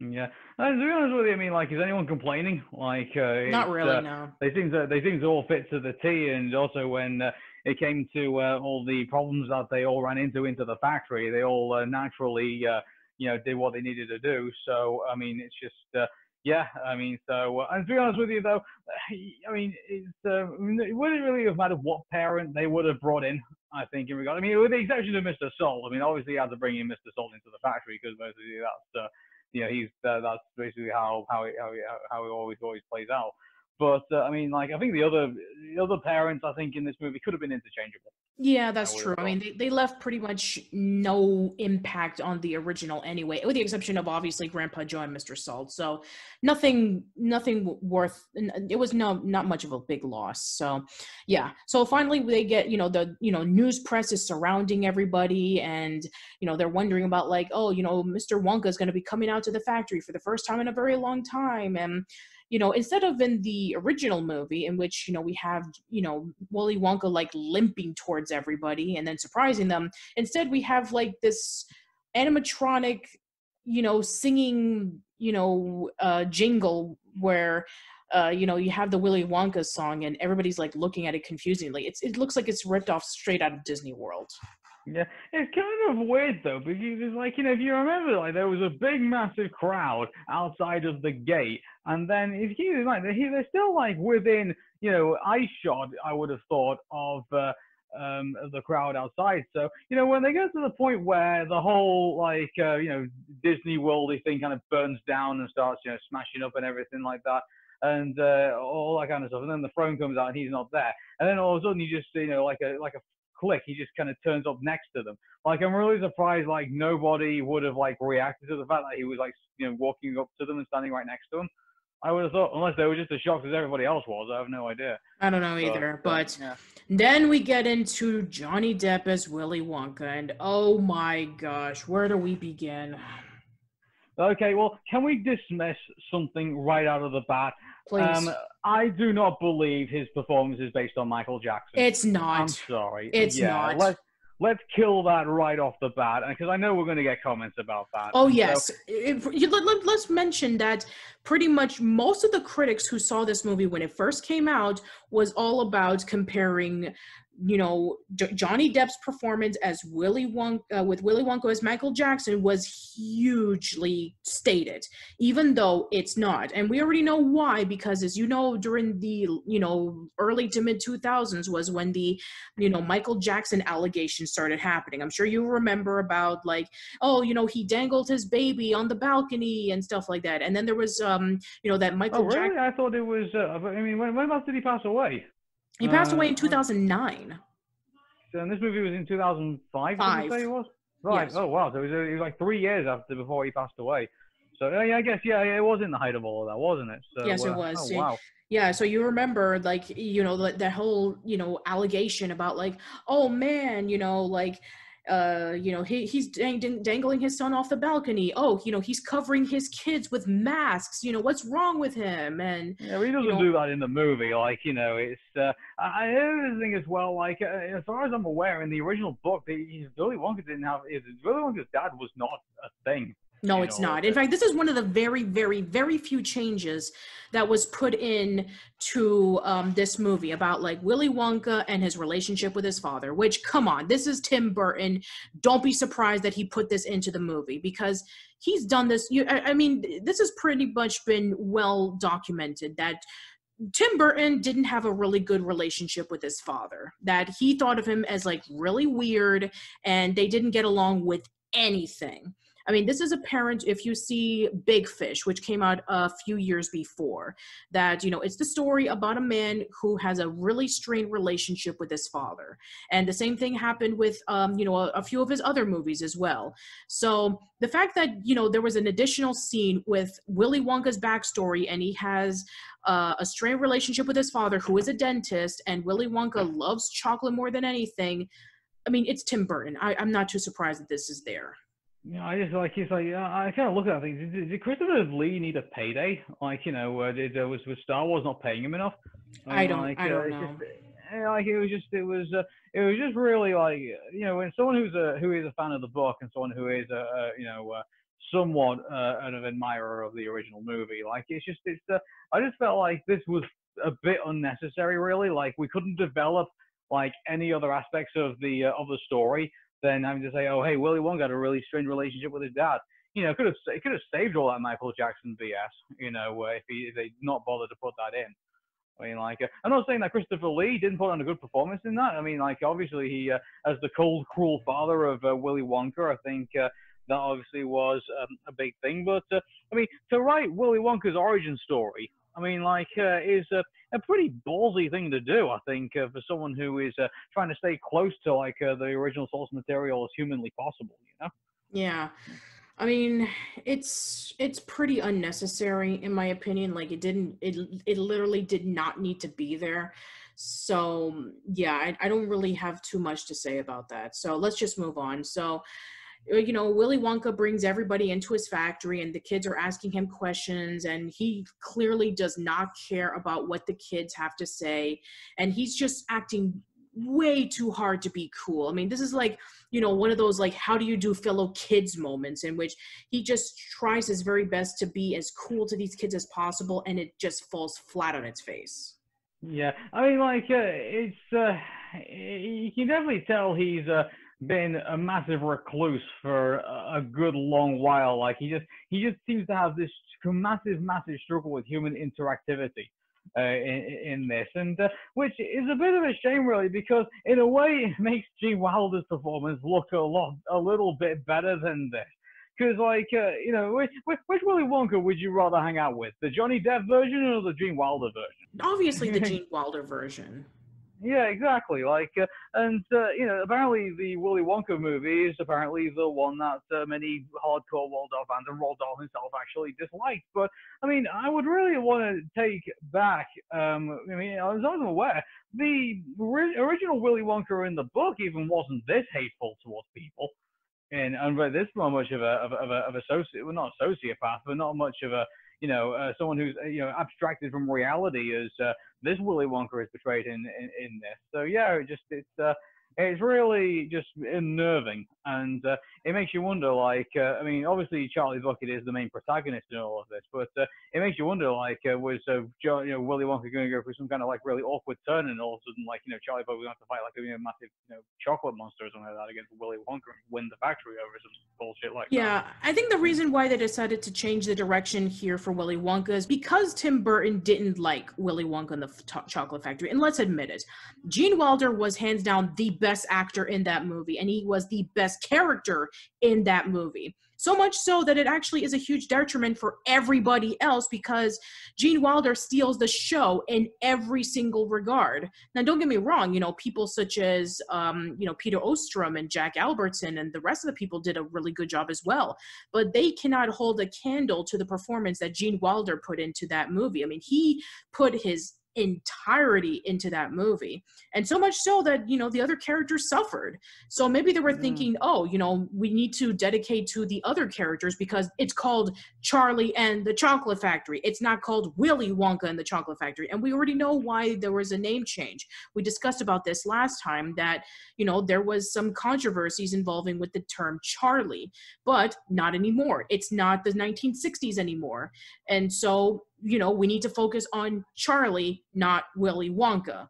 Speaker 2: yeah, and to be honest with you, I mean, like, is anyone complaining? Like, uh,
Speaker 1: Not really,
Speaker 2: uh,
Speaker 1: no.
Speaker 2: they seem to they seem to all fit to the T. And also when uh, it came to uh, all the problems that they all ran into into the factory, they all uh, naturally uh, you know did what they needed to do. So I mean, it's just uh, yeah. I mean, so uh, and to be honest with you though, I mean, it's uh, it wouldn't really have mattered what parent they would have brought in. I think in regard, I mean, with the exception of Mr. Salt. I mean, obviously, he had to bring in Mr. Salt into the factory because basically that's you know he's that's basically how how it, how it, how it always always plays out. But uh, I mean, like I think the other the other parents I think in this movie could have been interchangeable.
Speaker 1: Yeah, that's true. I mean, they, they left pretty much no impact on the original anyway, with the exception of obviously Grandpa Joe and Mr. Salt. So nothing, nothing worth. It was no not much of a big loss. So yeah. So finally, they get you know the you know news press is surrounding everybody, and you know they're wondering about like oh you know Mr. Wonka is going to be coming out to the factory for the first time in a very long time, and you know, instead of in the original movie in which, you know, we have, you know, Willy Wonka like limping towards everybody and then surprising them, instead we have like this animatronic, you know, singing, you know, uh, jingle where, uh, you know, you have the Willy Wonka song and everybody's like looking at it confusingly. It's, it looks like it's ripped off straight out of Disney World.
Speaker 2: Yeah, it's kind of weird though because it's like you know if you remember like there was a big massive crowd outside of the gate, and then if you like they're, they're still like within you know eye shot I would have thought of. Uh, um, the crowd outside. So, you know, when they get to the point where the whole like uh, you know Disney Worldy thing kind of burns down and starts you know smashing up and everything like that, and uh, all that kind of stuff, and then the throne comes out and he's not there, and then all of a sudden you just you know like a like a click, he just kind of turns up next to them. Like I'm really surprised like nobody would have like reacted to the fact that he was like you know walking up to them and standing right next to them. I would have thought, unless they were just as shocked as everybody else was, I have no idea.
Speaker 1: I don't know
Speaker 2: So,
Speaker 1: either, but
Speaker 2: yeah.
Speaker 1: Then we get into Johnny Depp as Willy Wonka, and oh my gosh, where do we begin?
Speaker 2: Okay, well, can we dismiss something right out of the bat?
Speaker 1: Please.
Speaker 2: Um, I do not believe his performance is based on Michael Jackson.
Speaker 1: it's not.
Speaker 2: I'm sorry.
Speaker 1: It's
Speaker 2: yeah,
Speaker 1: not.
Speaker 2: Let's let's kill that right off the bat, because I know we're going to get comments about that.
Speaker 1: Oh
Speaker 2: so-
Speaker 1: yes. It- let, let, let's mention that pretty much most of the critics who saw this movie when it first came out was all about comparing you know J- Johnny Depp's performance as Willy Wonka uh, with Willy Wonka as Michael Jackson was hugely stated even though it's not and we already know why because as you know during the you know early to mid 2000s was when the you know Michael Jackson allegations started happening i'm sure you remember about like oh you know he dangled his baby on the balcony and stuff like that and then there was um you know that Michael
Speaker 2: Oh, really? I thought it was. Uh, I mean, when, when else did he pass away?
Speaker 1: He passed away in
Speaker 2: Uh,
Speaker 1: 2009
Speaker 2: And this movie was in 2005.
Speaker 1: Five.
Speaker 2: say it was? Right.
Speaker 1: Yes.
Speaker 2: Oh wow. So it was, uh, it was like three years after before he passed away. So uh, yeah, I guess yeah, it was in the height of all of that, wasn't it? So,
Speaker 1: Yes, it
Speaker 2: uh,
Speaker 1: was.
Speaker 2: Oh wow.
Speaker 1: Yeah, so you remember like you know that whole you know allegation about like oh man you know like uh you know he he's dang- dang- dangling his son off the balcony oh you know he's covering his kids with masks you know what's wrong with him and
Speaker 2: Yeah, he doesn't
Speaker 1: know-
Speaker 2: do that in the movie. Like you know, it's. Uh, I, heard thing as well. Like uh, as far as I'm aware, in the original book, the, Willy Wonka didn't have. His, Willy Wonka's dad was not a thing.
Speaker 1: No it's
Speaker 2: know,
Speaker 1: not. In fact this is one of the very very very few changes that was put in to um, this movie about like willy wonka and his relationship with his father which come on this is tim burton. Don't be surprised that he put this into the movie because he's done this. You, I, I mean this has pretty much been well documented that Tim Burton didn't have a really good relationship with his father, that he thought of him as like really weird and they didn't get along with anything. I mean, this is apparent if you see Big Fish, which came out a few years before, that, you know, it's the story about a man who has a really strained relationship with his father. And the same thing happened with, um, you know, a, a few of his other movies as well. So the fact that, you know, there was an additional scene with Willy Wonka's backstory and he has uh, a strained relationship with his father, who is a dentist, and Willy Wonka loves chocolate more than anything. I mean, it's Tim Burton. I, I'm not too surprised that this is there.
Speaker 2: You know, I just like it's like I kind of look at things. Did, did Christopher Lee need a payday? Like you know, uh, did uh, was was Star Wars not paying him enough?
Speaker 1: I, I don't. Like, I don't uh, know.
Speaker 2: Just, like it was just it was uh, it was just really like you know when someone who's a who is a fan of the book and someone who is a, a you know uh, somewhat uh, an admirer of the original movie like it's just it's uh, I just felt like this was a bit unnecessary really like we couldn't develop like any other aspects of the uh, of the story than having to say, oh, hey, Willy Wonka had a really strange relationship with his dad. You know, could have it could have saved all that Michael Jackson BS. You know, if he if they not bothered to put that in. I mean, like, uh, I'm not saying that Christopher Lee didn't put on a good performance in that. I mean, like, obviously he, uh, as the cold, cruel father of uh, Willy Wonka, I think uh, that obviously was um, a big thing. But uh, I mean, to write Willy Wonka's origin story, I mean, like, uh, is a pretty ballsy thing to do, I think, uh, for someone who is uh, trying to stay close to like uh, the original source material as humanly possible. You know?
Speaker 1: Yeah. I mean, it's it's pretty unnecessary in my opinion. Like it didn't it it literally did not need to be there. So yeah, I, I don't really have too much to say about that. So let's just move on. So you know, Willy Wonka brings everybody into his factory and the kids are asking him questions and he clearly does not care about what the kids have to say and he's just acting way too hard to be cool. I mean, this is like, you know, one of those like how do you do fellow kids moments in which he just tries his very best to be as cool to these kids as possible and it just falls flat on its face.
Speaker 2: Yeah. I mean like uh, it's uh you can definitely tell he's uh been a massive recluse for a good long while. Like he just he just seems to have this massive massive struggle with human interactivity. Uh, in, in, this, and uh, which is a bit of a shame, really, because in a way it makes Gene Wilder's performance look a lot, a little bit better than this. Because, like, uh, you know, which, which Willy Wonka would you rather hang out with, the Johnny Depp version or the Gene Wilder version?
Speaker 1: Obviously, the Gene Wilder version.
Speaker 2: Yeah, exactly. Like, uh, and uh, you know, apparently the Willy Wonka movie is apparently the one that uh, many hardcore Roald Dahl fans and Dahl himself actually disliked. But I mean, I would really want to take back. Um, I mean, as I'm aware, the original Willy Wonka in the book even wasn't this hateful towards people. And and this much of a of a, of a, of a soci- well, not sociopath, but not much of a you know, uh, someone who's uh, you know abstracted from reality as uh, this Willy Wonka is portrayed in, in, in this. So yeah, it just it's uh, it's really just unnerving, and uh, it makes you wonder. Like, uh, I mean, obviously Charlie Bucket is the main protagonist in all of this, but uh, it makes you wonder. Like, uh, was uh, you know Willy Wonka going to go through some kind of like really awkward turn, and all of a sudden, like, you know, Charlie Bucket going to have to fight like a you know, massive you know chocolate monster or something like that against Willy Wonka and win the factory over some bullshit like
Speaker 1: yeah,
Speaker 2: that.
Speaker 1: Yeah, I think the reason why they decided to change the direction here for Willy Wonka is because Tim Burton didn't like Willy Wonka and the Chocolate Factory, and let's admit it, Gene Wilder was hands down the best actor actor in that movie and he was the best character in that movie so much so that it actually is a huge detriment for everybody else because Gene Wilder steals the show in every single regard. Now, don't get me wrong, you know, people such as, um, you know, Peter Ostrum and Jack Albertson and the rest of the people did a really good job as well. But they cannot hold a candle to the performance that Gene Wilder put into that movie. I mean, he put his entirety into that movie. And so much so that you know the other characters suffered. So maybe they were mm. thinking oh you know we need to dedicate to the other characters because it's called charlie and the chocolate factory. It's not called willy wonka and the chocolate factory. And we already know why there was a name change. We discussed about this last time that you know there was some controversies involving with the term charlie but not anymore. It's not the 1960s anymore. And so you know, we need to focus on Charlie, not Willy Wonka.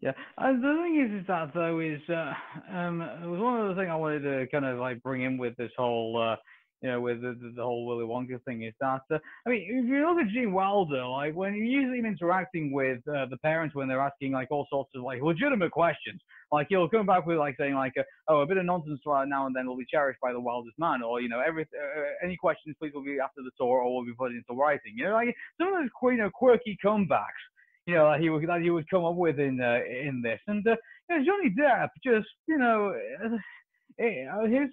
Speaker 2: Yeah, uh, the thing is, is that though is uh, um, it was one of the things I wanted to kind of like bring in with this whole, uh, you know, with the, the, the whole Willy Wonka thing is that, uh, I mean, if you look at Gene Wilder, like when you usually him interacting with uh, the parents when they're asking like all sorts of like legitimate questions, like he'll come back with like saying like, uh, oh, a bit of nonsense right now and then will be cherished by the wildest man, or you know, every uh, any questions please will be after the tour or will be put into writing. You know, like some of those you know quirky comebacks you know, that he would that he would come up with in uh, in this. And uh, you know, Johnny Depp just, you know, uh, his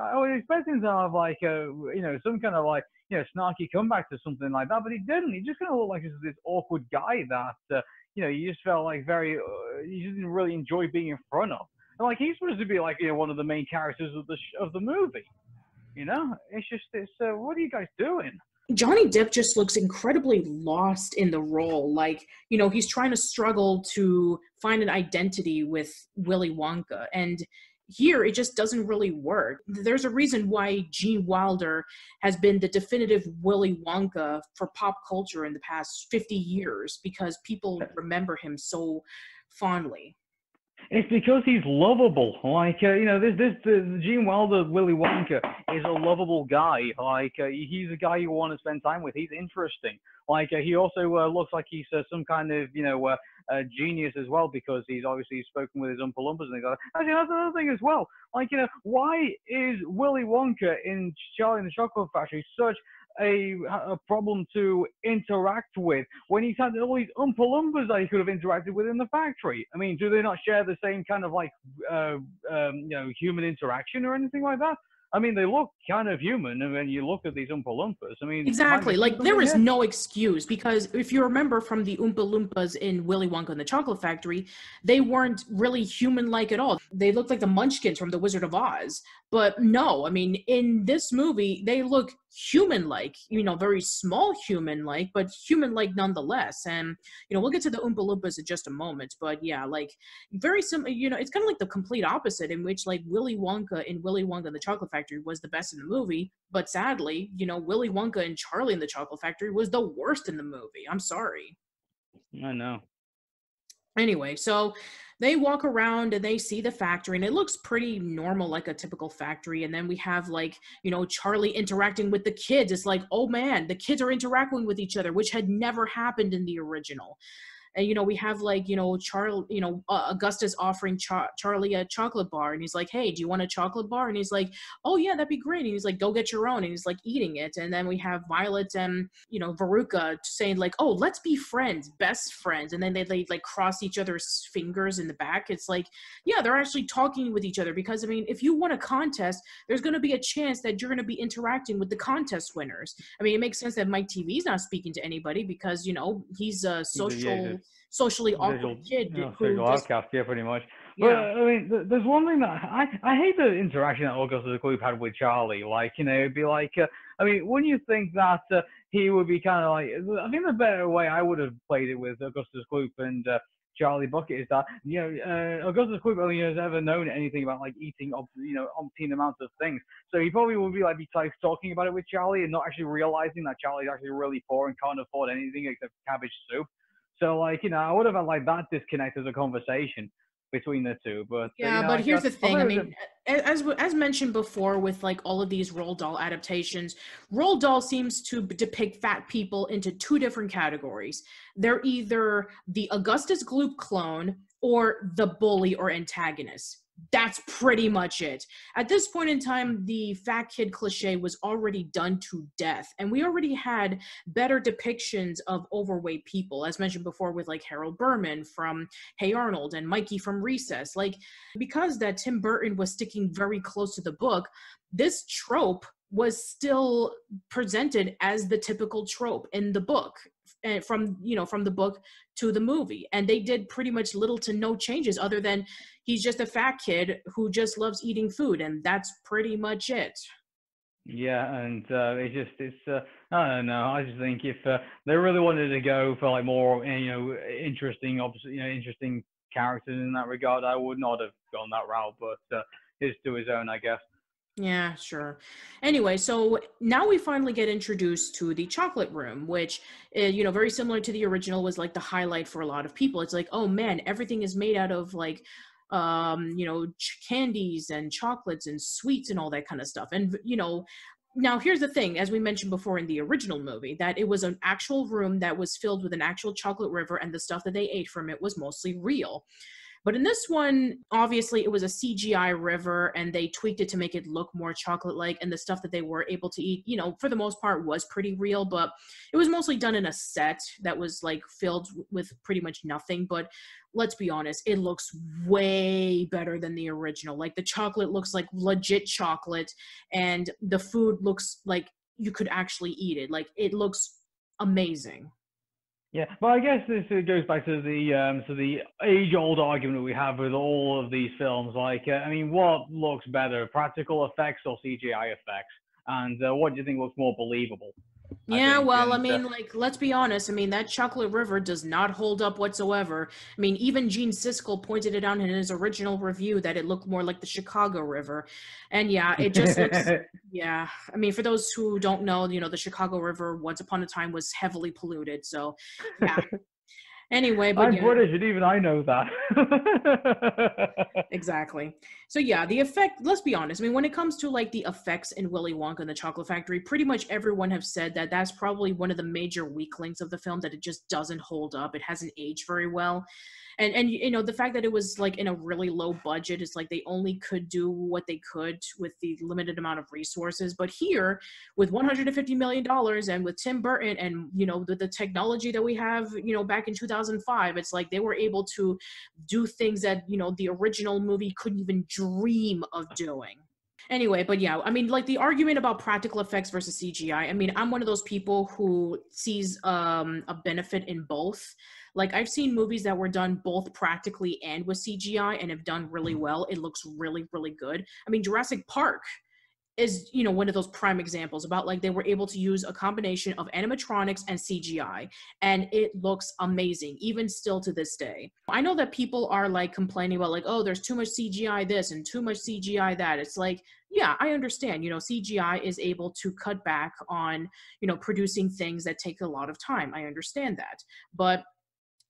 Speaker 2: I was expecting to have like a, you know, some kind of like you know snarky comeback to something like that, but he didn't. He just kind of looked like this awkward guy that uh, you know you just felt like very uh, you didn't really enjoy being in front of. And like he's supposed to be like you know one of the main characters of the sh- of the movie. You know, it's just it's uh, what are you guys doing?
Speaker 1: Johnny Depp just looks incredibly lost in the role. Like, you know, he's trying to struggle to find an identity with Willy Wonka. And here it just doesn't really work. There's a reason why Gene Wilder has been the definitive Willy Wonka for pop culture in the past 50 years because people remember him so fondly.
Speaker 2: It's because he's lovable. Like uh, you know, this this the Gene Wilder Willy Wonka is a lovable guy. Like uh, he's a guy you want to spend time with. He's interesting. Like uh, he also uh, looks like he's uh, some kind of you know uh, genius as well because he's obviously spoken with his Oompa Loompas and things like that. Actually, that's another thing as well. Like you know, why is Willy Wonka in Charlie and the Chocolate Factory such a, a problem to interact with when he's had all these Oompa Loompas that he could have interacted with in the factory. I mean, do they not share the same kind of like, uh, um, you know, human interaction or anything like that? I mean, they look kind of human, and when you look at these Oompa Loompas, I mean,
Speaker 1: exactly. Like there is no excuse because if you remember from the Oompa Loompas in Willy Wonka and the Chocolate Factory, they weren't really human-like at all. They looked like the Munchkins from The Wizard of Oz. But no, I mean, in this movie, they look human like, you know, very small human like, but human like nonetheless. And, you know, we'll get to the Oompa Loompas in just a moment. But yeah, like, very similar, you know, it's kind of like the complete opposite, in which, like, Willy Wonka in Willy Wonka and the Chocolate Factory was the best in the movie. But sadly, you know, Willy Wonka and Charlie in the Chocolate Factory was the worst in the movie. I'm sorry.
Speaker 2: I know.
Speaker 1: Anyway, so they walk around and they see the factory and it looks pretty normal like a typical factory and then we have like you know charlie interacting with the kids. It's like oh man the kids are interacting with each other which had never happened in the original and you know we have like you know charlie you know uh, augustus offering Char- charlie a chocolate bar and he's like hey do you want a chocolate bar? And he's like oh yeah that'd be great. And he's like go get your own and he's like eating it. And then we have violet and you know veruca saying like oh let's be friends best friends and then they, they like cross each other's fingers in the back. It's like yeah they're actually talking with each other because i mean if you won a contest there's going to be a chance that you're going to be interacting with the contest winners. I mean it makes sense that mike tv's not speaking to anybody because you know he's a social socially awkward kid.
Speaker 2: You know, who outcast, yeah, pretty much. Yeah. But I mean, there's one thing that I I hate the interaction that Augustus Gloop had with Charlie. Like, you know, it'd be like, uh, I mean, wouldn't you think that uh, he would be kind of like? I think the better way I would have played it with Augustus Gloop and. Uh, Charlie Bucket is that you know uh, Augustus Gloop only has ever known anything about like eating you know umpteen amounts of things, so he probably would be like be like talking about it with Charlie and not actually realizing that Charlie's actually really poor and can't afford anything except cabbage soup. So like, you know, I would have had like that disconnect as a conversation between the two. But uh,
Speaker 1: yeah,
Speaker 2: you know,
Speaker 1: but here's the thing. I mean, as as mentioned before, with like all of these Roald Dahl adaptations, Roald Dahl seems to depict fat people into two different categories. They're either the Augustus Gloop clone or the bully or antagonist that's pretty much it. At this point in time, the fat kid cliche was already done to death, and we already had better depictions of overweight people, as mentioned before, with like Harold Berman from Hey Arnold and Mikey from Recess. Like, because that Tim Burton was sticking very close to the book, this trope was still presented as the typical trope in the book eh, from you know from the book to the movie and they did pretty much little to no changes other than he's just a fat kid who just loves eating food, and that's pretty much it.
Speaker 2: Yeah, and uh, it just it's uh, I don't know. I just think if uh, they really wanted to go for like more you know interesting, obviously you know interesting characters in that regard, I would not have gone that route. But uh, his to his own, I guess.
Speaker 1: Yeah, sure. Anyway, so now we finally get introduced to the chocolate room, which, uh, you know, very similar to the original, was like the highlight for a lot of people. It's like, oh man, everything is made out of like um, you know, ch- candies and chocolates and sweets and all that kind of stuff. And, you know, now here's the thing as we mentioned before in the original movie that it was an actual room that was filled with an actual chocolate river and the stuff that they ate from it was mostly real but in this one, obviously, it was a CGI river and they tweaked it to make it look more chocolate like. And the stuff that they were able to eat, you know, for the most part was pretty real, but it was mostly done in a set that was like filled with pretty much nothing. But let's be honest, it looks way better than the original. Like the chocolate looks like legit chocolate and the food looks like you could actually eat it. Like it looks amazing.
Speaker 2: Yeah, but I guess this goes back to the um, to the age-old argument we have with all of these films. Like, uh, I mean, what looks better, practical effects or CGI effects? And uh, what do you think looks more believable?
Speaker 1: Yeah, I well, I mean, like, let's be honest. I mean, that Chocolate River does not hold up whatsoever. I mean, even Gene Siskel pointed it out in his original review that it looked more like the Chicago River. And yeah, it just looks, yeah. I mean, for those who don't know, you know, the Chicago River once upon a time was heavily polluted. So, yeah. Anyway, but
Speaker 2: I'm
Speaker 1: yeah.
Speaker 2: British, and even I know that.
Speaker 1: exactly. So yeah, the effect. Let's be honest. I mean, when it comes to like the effects in Willy Wonka and the Chocolate Factory, pretty much everyone have said that that's probably one of the major weak links of the film. That it just doesn't hold up. It hasn't aged very well and and you know the fact that it was like in a really low budget is like they only could do what they could with the limited amount of resources. But here with 150 million dollars and with tim burton and you know the, the technology that we have you know back in 2005 it's like they were able to do things that you know the original movie couldn't even dream of doing. Anyway but yeah i mean like the argument about practical effects versus cgi i mean i'm one of those people who sees um a benefit in both like I've seen movies that were done both practically and with CGI and have done really mm-hmm. well. It looks really, really good. I mean, Jurassic Park is you know one of those prime examples about like they were able to use a combination of animatronics and CGI and it looks amazing even still to this day. I know that people are like complaining about like oh there's too much CGI this and too much CGI that. It's like yeah, I understand. You know, CGI is able to cut back on, you know, producing things that take a lot of time. I understand that. But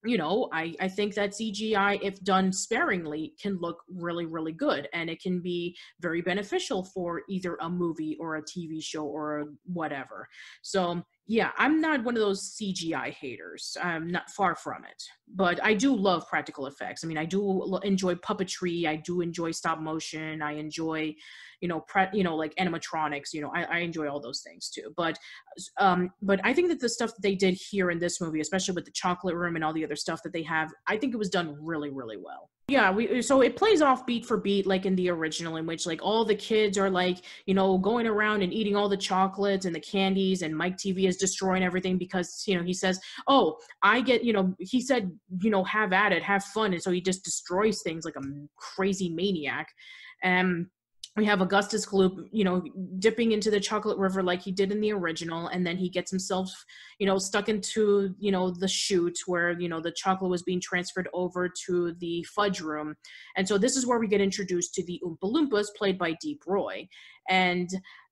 Speaker 1: you know, I, I think that CGI, if done sparingly, can look really, really good. And it can be very beneficial for either a movie or a TV show or whatever. So, yeah, I'm not one of those CGI haters. I'm not far from it. But I do love practical effects. I mean, I do enjoy puppetry. I do enjoy stop motion. I enjoy, you know, pre, you know, like animatronics. You know, I, I enjoy all those things too. But, um, but I think that the stuff that they did here in this movie, especially with the chocolate room and all the other stuff that they have, I think it was done really, really well. Yeah, we so it plays off beat for beat like in the original, in which like all the kids are like you know going around and eating all the chocolates and the candies, and Mike tv is destroying everything because you know he says, "Oh, I get," you know, he said, you know, have at it, have fun, and so he just destroys things like a crazy maniac. And we have Augustus Gloop, you know, dipping into the chocolate river like he did in the original, and then he gets himself, you know, stuck into, you know, the chute where, you know, the chocolate was being transferred over to the fudge room. And so this is where we get introduced to the Oompa Loompas, played by Deep Roy. And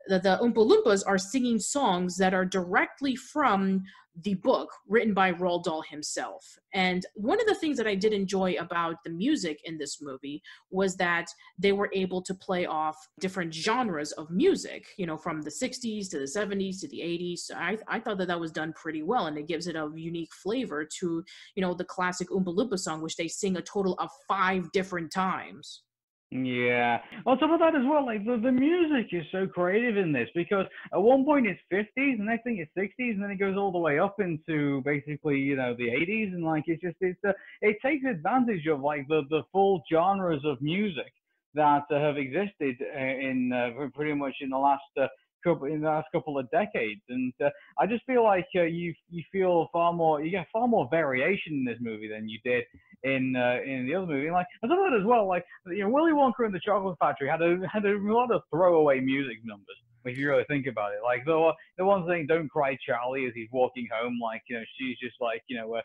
Speaker 1: the, the Oompa Loompas are singing songs that are directly from the book written by Roald Dahl himself. And one of the things that I did enjoy about the music in this movie was that they were able to play off different genres of music, you know, from the 60s to the 70s to the 80s. So I, I thought that that was done pretty well and it gives it a unique flavor to, you know, the classic Oompa Loompa song, which they sing a total of five different times.
Speaker 2: Yeah. On top of that as well, like the, the music is so creative in this because at one point it's 50s, the next thing it's 60s, and then it goes all the way up into basically you know the 80s, and like it's just it's uh, it takes advantage of like the the full genres of music that uh, have existed uh, in uh, pretty much in the last uh, couple in the last couple of decades, and uh, I just feel like uh, you you feel far more you get far more variation in this movie than you did in uh, in the other movie. And like I thought that as well. Like you know, Willy Wonka and the Chocolate Factory had a had a lot of throwaway music numbers. If you really think about it, like the the one thing, "Don't Cry, Charlie" as he's walking home, like you know she's just like you know uh,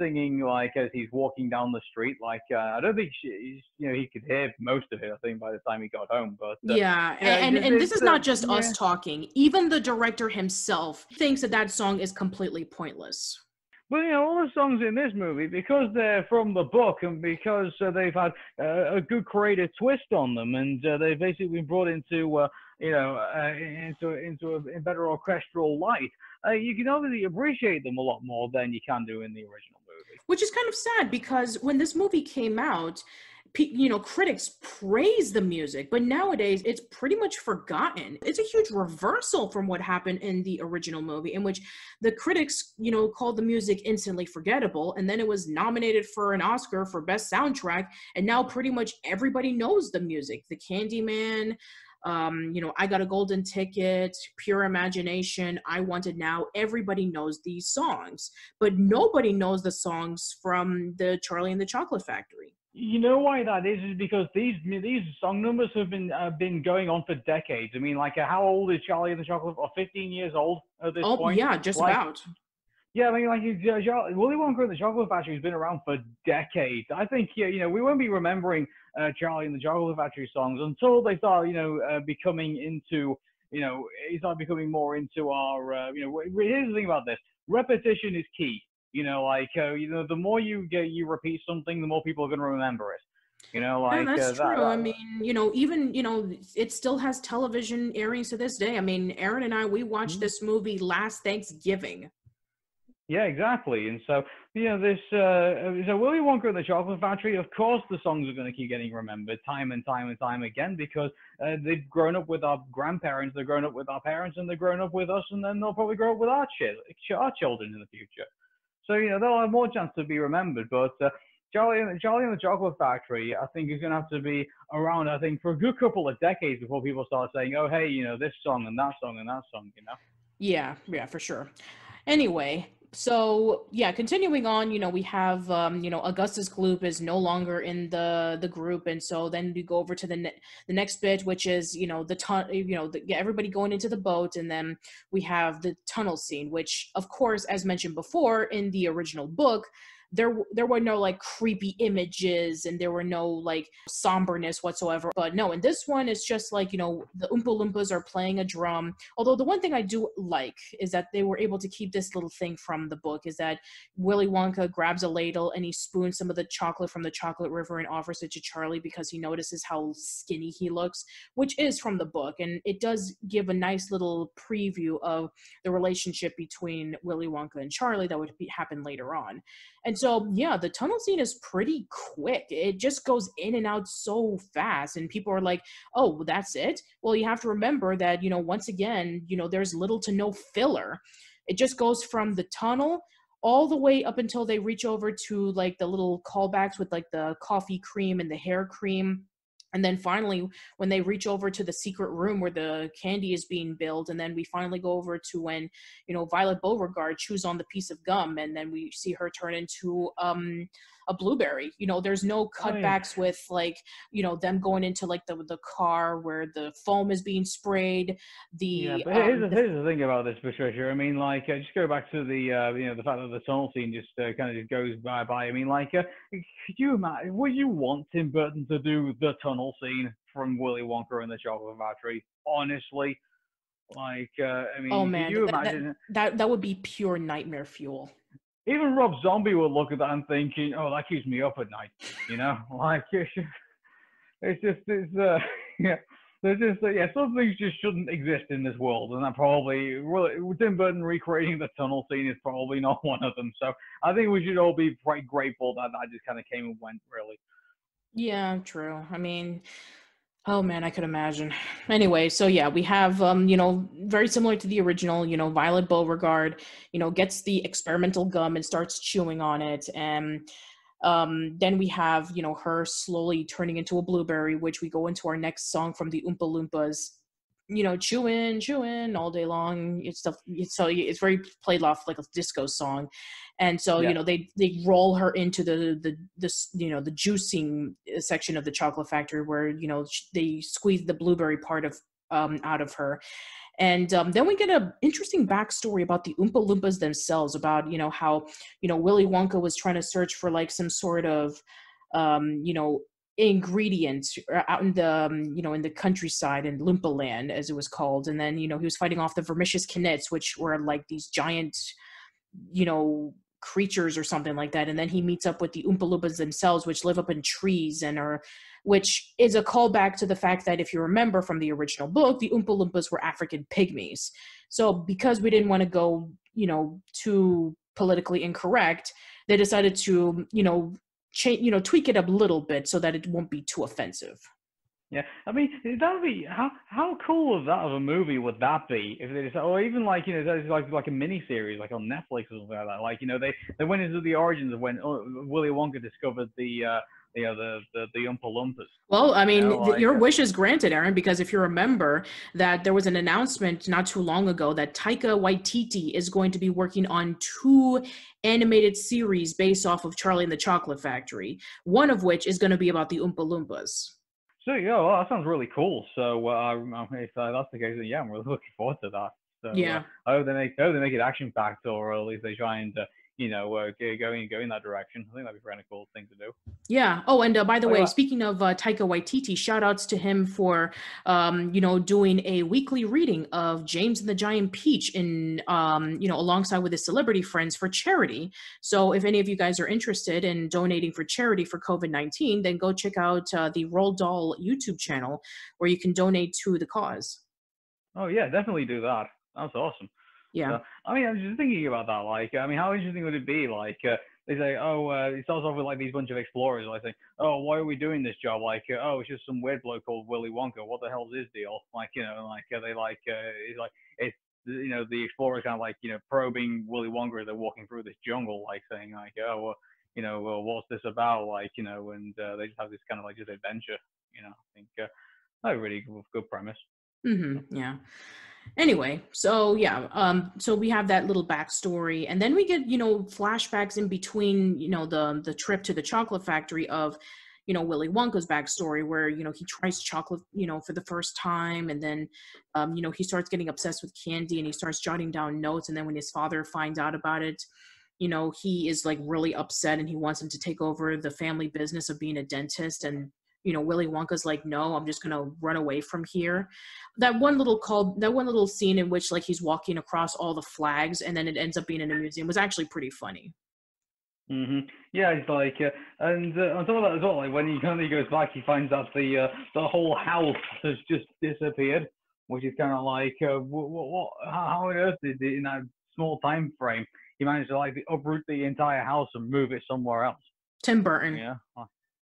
Speaker 2: singing like as he's walking down the street. Like uh, I don't think she, you know, he could hear most of it. I think by the time he got home, but
Speaker 1: uh, yeah, yeah, and and, and this is not just yeah. us talking. Even the director himself thinks that that song is completely pointless.
Speaker 2: But you know, all the songs in this movie, because they're from the book and because uh, they've had uh, a good creative twist on them, and uh, they've basically been brought into, uh, you know, uh, into into a, better orchestral light, uh, you can obviously appreciate them a lot more than you can do in the original movie.
Speaker 1: Which is kind of sad because when this movie came out, you know critics praise the music but nowadays it's pretty much forgotten it's a huge reversal from what happened in the original movie in which the critics you know called the music instantly forgettable and then it was nominated for an oscar for best soundtrack and now pretty much everybody knows the music the candyman um, you know, I got a golden ticket, pure imagination, I want it now. Everybody knows these songs, but nobody knows the songs from the Charlie and the Chocolate Factory.
Speaker 2: You know why that is? Is because these these song numbers have been uh, been going on for decades. I mean, like, uh, how old is Charlie and the Chocolate? Or 15 years old at this point?
Speaker 1: oh,
Speaker 2: point?
Speaker 1: yeah, just
Speaker 2: like,
Speaker 1: about.
Speaker 2: Yeah, I mean, like uh, Willy Wonka and the Chocolate Factory has been around for decades. I think, yeah, you know, we won't be remembering uh, Charlie and the Chocolate Factory songs until they start, you know, uh, becoming into, you know, they start becoming more into our, uh, you know, here's the thing about this: repetition is key. You know, like uh, you know, the more you get you repeat something, the more people are going to remember it. You know, like
Speaker 1: that's
Speaker 2: uh,
Speaker 1: true.
Speaker 2: That,
Speaker 1: I mean, you know, even you know, it still has television airings to this day. I mean, Aaron and I we watched mm-hmm. this movie last Thanksgiving.
Speaker 2: Yeah, exactly. And so, you know, this uh, so Willy Wonka and the Chocolate Factory. Of course, the songs are going to keep getting remembered time and time and time again because uh, they've grown up with our grandparents, they've grown up with our parents, and they've grown up with us, and then they'll probably grow up with our, ch- our children in the future. So you know they'll have more chance to be remembered. But uh, Charlie Charlie and the Chocolate Factory, I think, is going to have to be around. I think for a good couple of decades before people start saying, "Oh, hey, you know this song and that song and that song," you know.
Speaker 1: Yeah, yeah, for sure. Anyway, so yeah continuing on you know we have um you know augustus gloop is no longer in the the group. And so then we go over to the ne- the next bit which is you know the ton you know the, everybody going into the boat. And then we have the tunnel scene which of course as mentioned before in the original book there there were no like creepy images and there were no like somberness whatsoever. But no in this one it's just like you know the oompa loompas are playing a drum. Although the one thing i do like is that they were able to keep this little thing from the book is that willy wonka grabs a ladle and he spoons some of the chocolate from the chocolate river and offers it to charlie because he notices how skinny he looks which is from the book. And it does give a nice little preview of the relationship between willy wonka and charlie that would be, happen later on. And so, yeah, the tunnel scene is pretty quick. It just goes in and out so fast. And people are like, oh, well, that's it. Well, you have to remember that, you know, once again, you know, there's little to no filler. It just goes from the tunnel all the way up until they reach over to like the little callbacks with like the coffee cream and the hair cream and then finally when they reach over to the secret room where the candy is being built and then we finally go over to when you know violet beauregarde chews on the piece of gum and then we see her turn into um a blueberry you know there's no cutbacks oh, yeah. with like you know them going into like the the car where the foam is being sprayed the
Speaker 2: yeah but um, here's, the, here's the thing about this patricia. I mean like uh, just go back to the uh you know the fact that the tunnel scene just uh, kind of just goes by by. I mean like uh, could you imagine would you want tim burton to do the tunnel scene from willy wonka and the chocolate factory? Honestly like uh, i mean
Speaker 1: oh man
Speaker 2: you
Speaker 1: imagine that, that, that would be pure nightmare fuel
Speaker 2: even Rob Zombie will look at that and thinking, "Oh, that keeps me up at night." You know, like it's just, it's uh, yeah. There's just uh, yeah, some things just shouldn't exist in this world, and that probably well, Tim Burton recreating the tunnel scene is probably not one of them. So I think we should all be quite grateful that that just kind of came and went, really.
Speaker 1: Yeah, true. I mean, Oh man, I could imagine. Anyway, so yeah, we have um, you know, very similar to the original, you know, Violet Beauregarde, you know, gets the experimental gum and starts chewing on it and um, then we have, you know, her slowly turning into a blueberry, which we go into our next song from the Oompa Loompas, you know, chewing, chewing all day long. It's stuff. It's, so it's very played off like a disco song and so yeah. you know they they roll her into the the this you know the juicing section of the chocolate factory where you know they squeeze the blueberry part of um, out of her and um, then we get an interesting backstory about the Oompa Loompas themselves, about you know how you know Willy Wonka was trying to search for like some sort of um, you know ingredients uh, out in the um, you know in the countryside in Loompa Land as it was called, and then you know he was fighting off the Vermicious Knids, which were like these giant you know creatures or something like that. And then he meets up with the Oompa Loompas themselves, which live up in trees and are, which is a callback to the fact that if you remember from the original book, the Oompa Loompas were African pygmies. So because we didn't want to go, you know, too politically incorrect, they decided to, you know, change, you know, tweak it up a little bit so that it won't be too offensive.
Speaker 2: Yeah, I mean that would be how how cool of that of a movie would that be if they just or even like you know like like a mini series like on Netflix or something like that. Like you know they they went into the origins of when uh, Willy Wonka discovered the uh, you know the the the Oompa Loompas.
Speaker 1: Well, I mean, you know, like, your uh, wish is granted, Aaron, because if you remember that there was an announcement not too long ago that Taika Waititi is going to be working on two animated series based off of Charlie and the Chocolate Factory. One of which is going to be about the Oompa Loompas.
Speaker 2: So yeah, well, that sounds really cool. So uh, if uh, that's the case, then yeah, I'm really looking forward to that. So,
Speaker 1: yeah.
Speaker 2: Uh, I hope they make I hope they make it action packed, or at least they try and uh, you know, uh, going in, go in that direction. I think that'd be a really cool thing to do.
Speaker 1: Yeah. Oh, and uh, by the oh, way, speaking of uh, Taika Waititi, shout outs to him for, um, you know, doing a weekly reading of James and the Giant Peach in, um, you know, alongside with his celebrity friends for charity. So if any of you guys are interested in donating for charity for COVID 19, then go check out uh, the Roald Dahl YouTube channel where you can donate to the cause.
Speaker 2: Oh, yeah, definitely do that. That's awesome.
Speaker 1: Yeah.
Speaker 2: I mean, I was just thinking about that. Like, I mean, how interesting would it be? Like, uh, they say, oh, uh, it starts off with like these bunch of explorers. I think, oh, why are we doing this job? Like, uh, oh, it's just some weird bloke called Willy Wonka. What the hell's his deal? Like, you know, like are they like, uh, it's like it's you know the explorers kind of like you know probing Willy Wonka as they're walking through this jungle, like saying like, oh, well, you know, well, what's this about? Like, you know, and uh, they just have this kind of like just adventure. You know, I think uh, a really good, good premise.
Speaker 1: Mm-hmm. Yeah anyway so yeah um so we have that little backstory and then we get you know flashbacks in between you know the the trip to the chocolate factory of you know willy wonka's backstory where you know he tries chocolate you know for the first time and then um, you know he starts getting obsessed with candy and he starts jotting down notes and then when his father finds out about it you know he is like really upset and he wants him to take over the family business of being a dentist and you know willy wonka's like no i'm just gonna run away from here that one little call that one little scene in which like he's walking across all the flags and then it ends up being in a museum was actually pretty funny
Speaker 2: Mhm. Yeah, it's like, uh, and uh, on top of that as well, like when he kind of goes back, he finds that the uh, the whole house has just disappeared, which is kind of like, uh, what, what, how on earth did in that small time frame he managed to like uproot the entire house and move it somewhere else?
Speaker 1: Tim Burton.
Speaker 2: Yeah.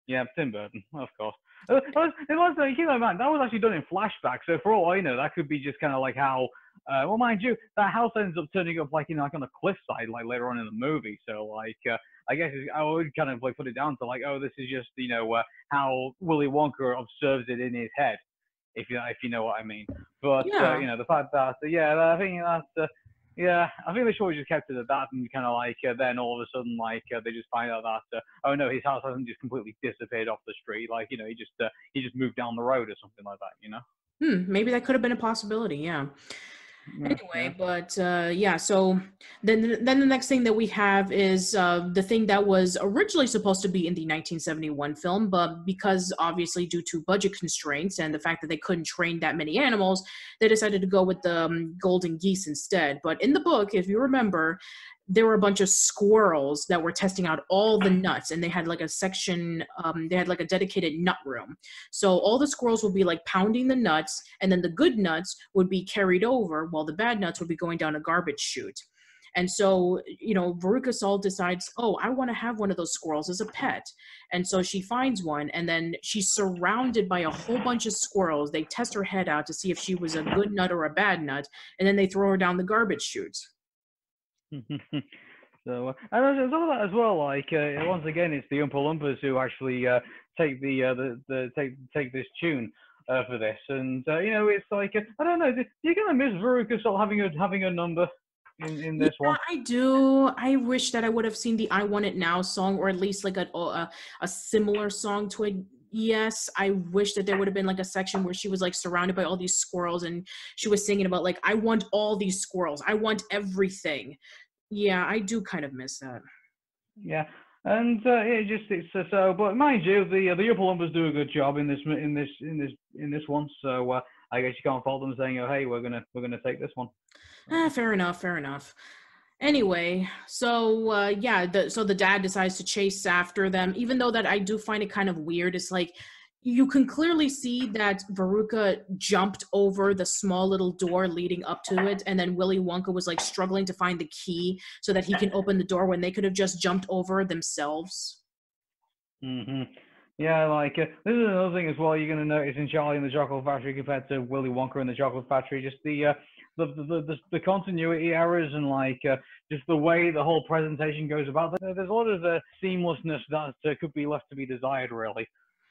Speaker 2: Yeah, Tim Burton, of course. It was, it was uh, you know, man, that was actually done in flashback. So for all I know, that could be just kind of like how, uh, well, mind you, that house ends up turning up like you know, like on a cliffside, like later on in the movie. So like, uh, I guess I would kind of like put it down to like, oh, this is just you know uh, how Willy Wonka observes it in his head, if you if you know what I mean. But uh, yeah. you know, the fact that yeah, I think that's uh, yeah, I think they have just kept it at that, and kind of like uh, then all of a sudden, like uh, they just find out that uh, oh no, his house hasn't just completely disappeared off the street. Like you know, he just uh, he just moved down the road or something like that. You know.
Speaker 1: Hmm. Maybe that could have been a possibility. Yeah anyway but uh yeah so then then the next thing that we have is uh the thing that was originally supposed to be in the 1971 film but because obviously due to budget constraints and the fact that they couldn't train that many animals they decided to go with the um, golden geese instead. But in the book if you remember there were a bunch of squirrels that were testing out all the nuts and they had like a section um, they had like a dedicated nut room so all the squirrels would be like pounding the nuts and then the good nuts would be carried over while the bad nuts would be going down a garbage chute and so, you know, Veruca Salt decides, oh, I want to have one of those squirrels as a pet. And so she finds one, and then she's surrounded by a whole bunch of squirrels. They test her head out to see if she was a good nut or a bad nut, and then they throw her down the garbage chute.
Speaker 2: so, uh, and there's all that as well. Like uh, once again, it's the Oompa Loompas who actually uh, take the, uh, the the take take this tune uh, for this, and uh, you know, it's like I don't know. You're gonna miss Veruca Salt having a having a number? In, in this yeah, one,
Speaker 1: I do. I wish that I would have seen the "I Want It Now" song, or at least like a a, a similar song to it yes i wish that there would have been like a section where she was like surrounded by all these squirrels and she was singing about like i want all these squirrels i want everything yeah i do kind of miss that
Speaker 2: yeah and uh, it just it's uh, so but mind you the uh, the Oompa Loompas do a good job in this in this in this in this one so uh, i guess you can't fault them saying oh hey we're gonna we're gonna take this one
Speaker 1: ah, fair enough fair enough Anyway, so uh, yeah, the, so the dad decides to chase after them, even though that I do find it kind of weird. It's like you can clearly see that Veruca jumped over the small little door leading up to it, and then Willy Wonka was like struggling to find the key so that he can open the door when they could have just jumped over themselves.
Speaker 2: hmm Yeah, like uh, this is another thing as well. You're going to notice in Charlie and the Chocolate Factory compared to Willy Wonka and the Chocolate Factory, just the uh, the, the, the, the continuity errors and like uh, just the way the whole presentation goes about. There's a lot of uh, seamlessness that uh, could be left to be desired, really.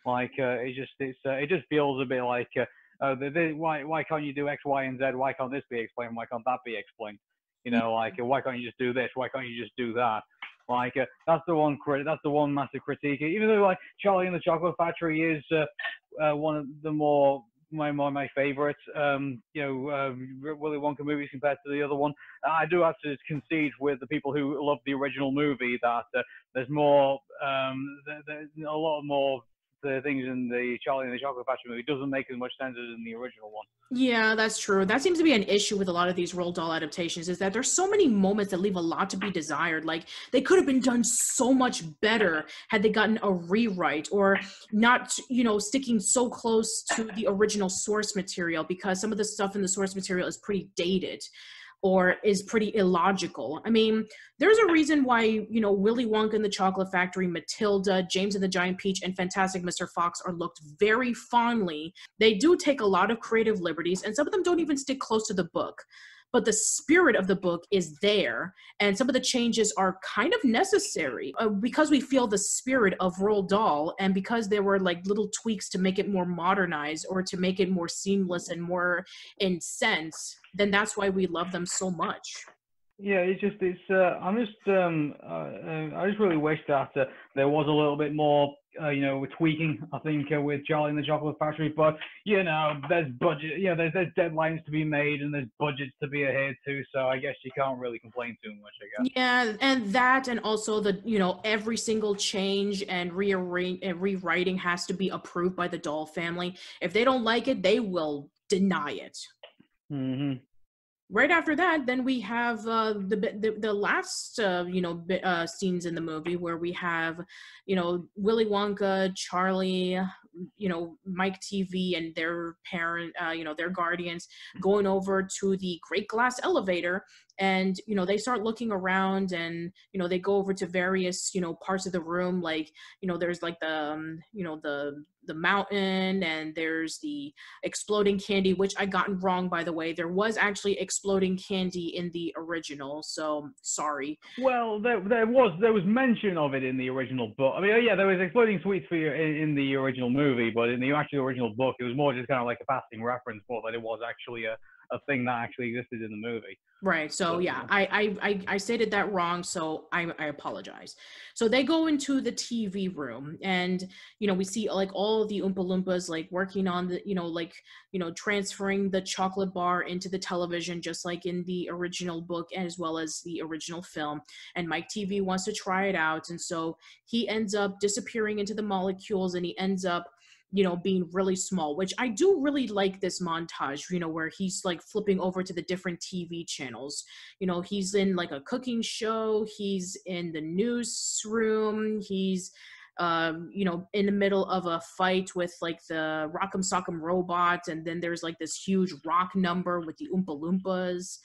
Speaker 2: Like uh, it just it's uh, it just feels a bit like uh, uh, the, the, why why can't you do X, Y, and Z? Why can't this be explained? Why can't that be explained? You know, like why can't you just do this? Why can't you just do that? Like uh, that's the one crit- that's the one massive critique. Even though like Charlie and the Chocolate Factory is uh, uh, one of the more my my, my favorite, um, you know, uh, Willy Wonka movies compared to the other one. I do have to concede with the people who love the original movie that uh, there's more, um, there's a lot more the things in the Charlie and the Chocolate Factory movie doesn't make as much sense as in the original one.
Speaker 1: Yeah, that's true. That seems to be an issue with a lot of these Roald Dahl adaptations is that there's so many moments that leave a lot to be desired. Like they could have been done so much better had they gotten a rewrite or not, you know, sticking so close to the original source material because some of the stuff in the source material is pretty dated or is pretty illogical. I mean, there's a reason why, you know, Willy Wonka and the Chocolate Factory, Matilda, James and the Giant Peach, and Fantastic Mr. Fox are looked very fondly. They do take a lot of creative liberties, and some of them don't even stick close to the book but the spirit of the book is there and some of the changes are kind of necessary uh, because we feel the spirit of Roald Dahl and because there were like little tweaks to make it more modernized or to make it more seamless and more in sense then that's why we love them so much
Speaker 2: yeah, it's just it's. Uh, I'm just. Um, uh, uh, I just really wish that uh, there was a little bit more, uh, you know, tweaking. I think uh, with Charlie and the Chocolate Factory, but you know, there's budget. You know, there's there's deadlines to be made and there's budgets to be adhered to. So I guess you can't really complain too much. I guess.
Speaker 1: Yeah, and that, and also the, you know, every single change and rearrange and rewriting has to be approved by the Dahl family. If they don't like it, they will deny it.
Speaker 2: Mm-hmm
Speaker 1: right after that then we have uh, the, the the last uh, you know uh, scenes in the movie where we have you know willy wonka charlie you know mike Teavee, and their parent uh, you know their guardians going over to the great glass elevator and you know they start looking around and you know they go over to various you know parts of the room like you know there's like the um, you know the the mountain and there's the exploding candy which i gotten wrong by the way. There was actually exploding candy in the original so sorry.
Speaker 2: Well there, there was there was mention of it in the original book. I mean yeah there was exploding sweets for you in, in the original movie but in the actual original book it was more just kind of like a passing reference more that it was actually a a thing that actually existed in the movie.
Speaker 1: Right. So yeah, I, I I stated that wrong, so I I apologize. So they go into the TV room, and you know we see like all the Oompa Loompas like working on the you know like you know transferring the chocolate bar into the television, just like in the original book as well as the original film. And Mike Teavee wants to try it out, and so he ends up disappearing into the molecules, and he ends up you know being really small which i do really like this montage you know where he's like flipping over to the different tv channels you know he's in like a cooking show he's in the newsroom he's um, you know, in the middle of a fight with like the Rock'em Sock'em robot, and then there's like this huge rock number with the Oompa Loompas.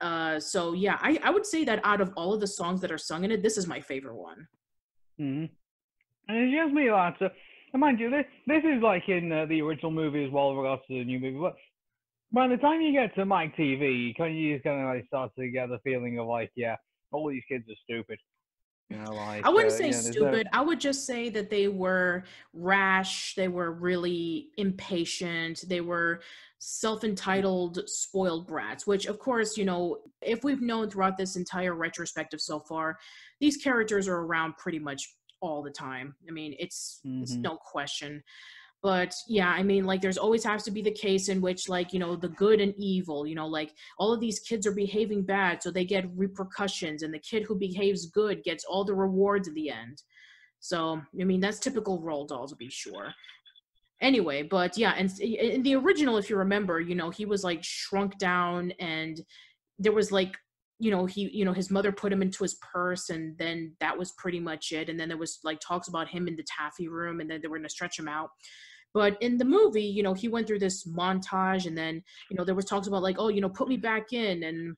Speaker 1: Uh, so yeah, I, I would say that out of all of the songs that are sung in it, this is my favorite one.
Speaker 2: Mm-hmm. And it gives me that uh, and mind you, this this is like in uh, the original movie as well, regards to the new movie. But by the time you get to Mike Teavee, you kind of, you just kind of like start to get the feeling of like, yeah, all these kids are stupid. You know, like,
Speaker 1: I wouldn't
Speaker 2: uh,
Speaker 1: say
Speaker 2: you know,
Speaker 1: stupid. No... I would just say that they were rash. They were really impatient. They were self-entitled spoiled brats which of course you know if we've known throughout this entire retrospective so far these characters are around pretty much all the time. I mean, it's, mm-hmm. it's no question. But yeah, I mean, like, there's always has to be the case in which, like, you know, the good and evil, you know, like all of these kids are behaving bad, so they get repercussions, and the kid who behaves good gets all the rewards at the end. So, I mean, that's typical Roald Dahl to be sure. Anyway, but yeah, and in the original, if you remember, you know, he was like shrunk down and there was like you know he you know his mother put him into his purse and then that was pretty much it. And then there was like talks about him in the taffy room and then they were going to stretch him out. But in the movie you know he went through this montage and then you know there was talks about like oh you know put me back in and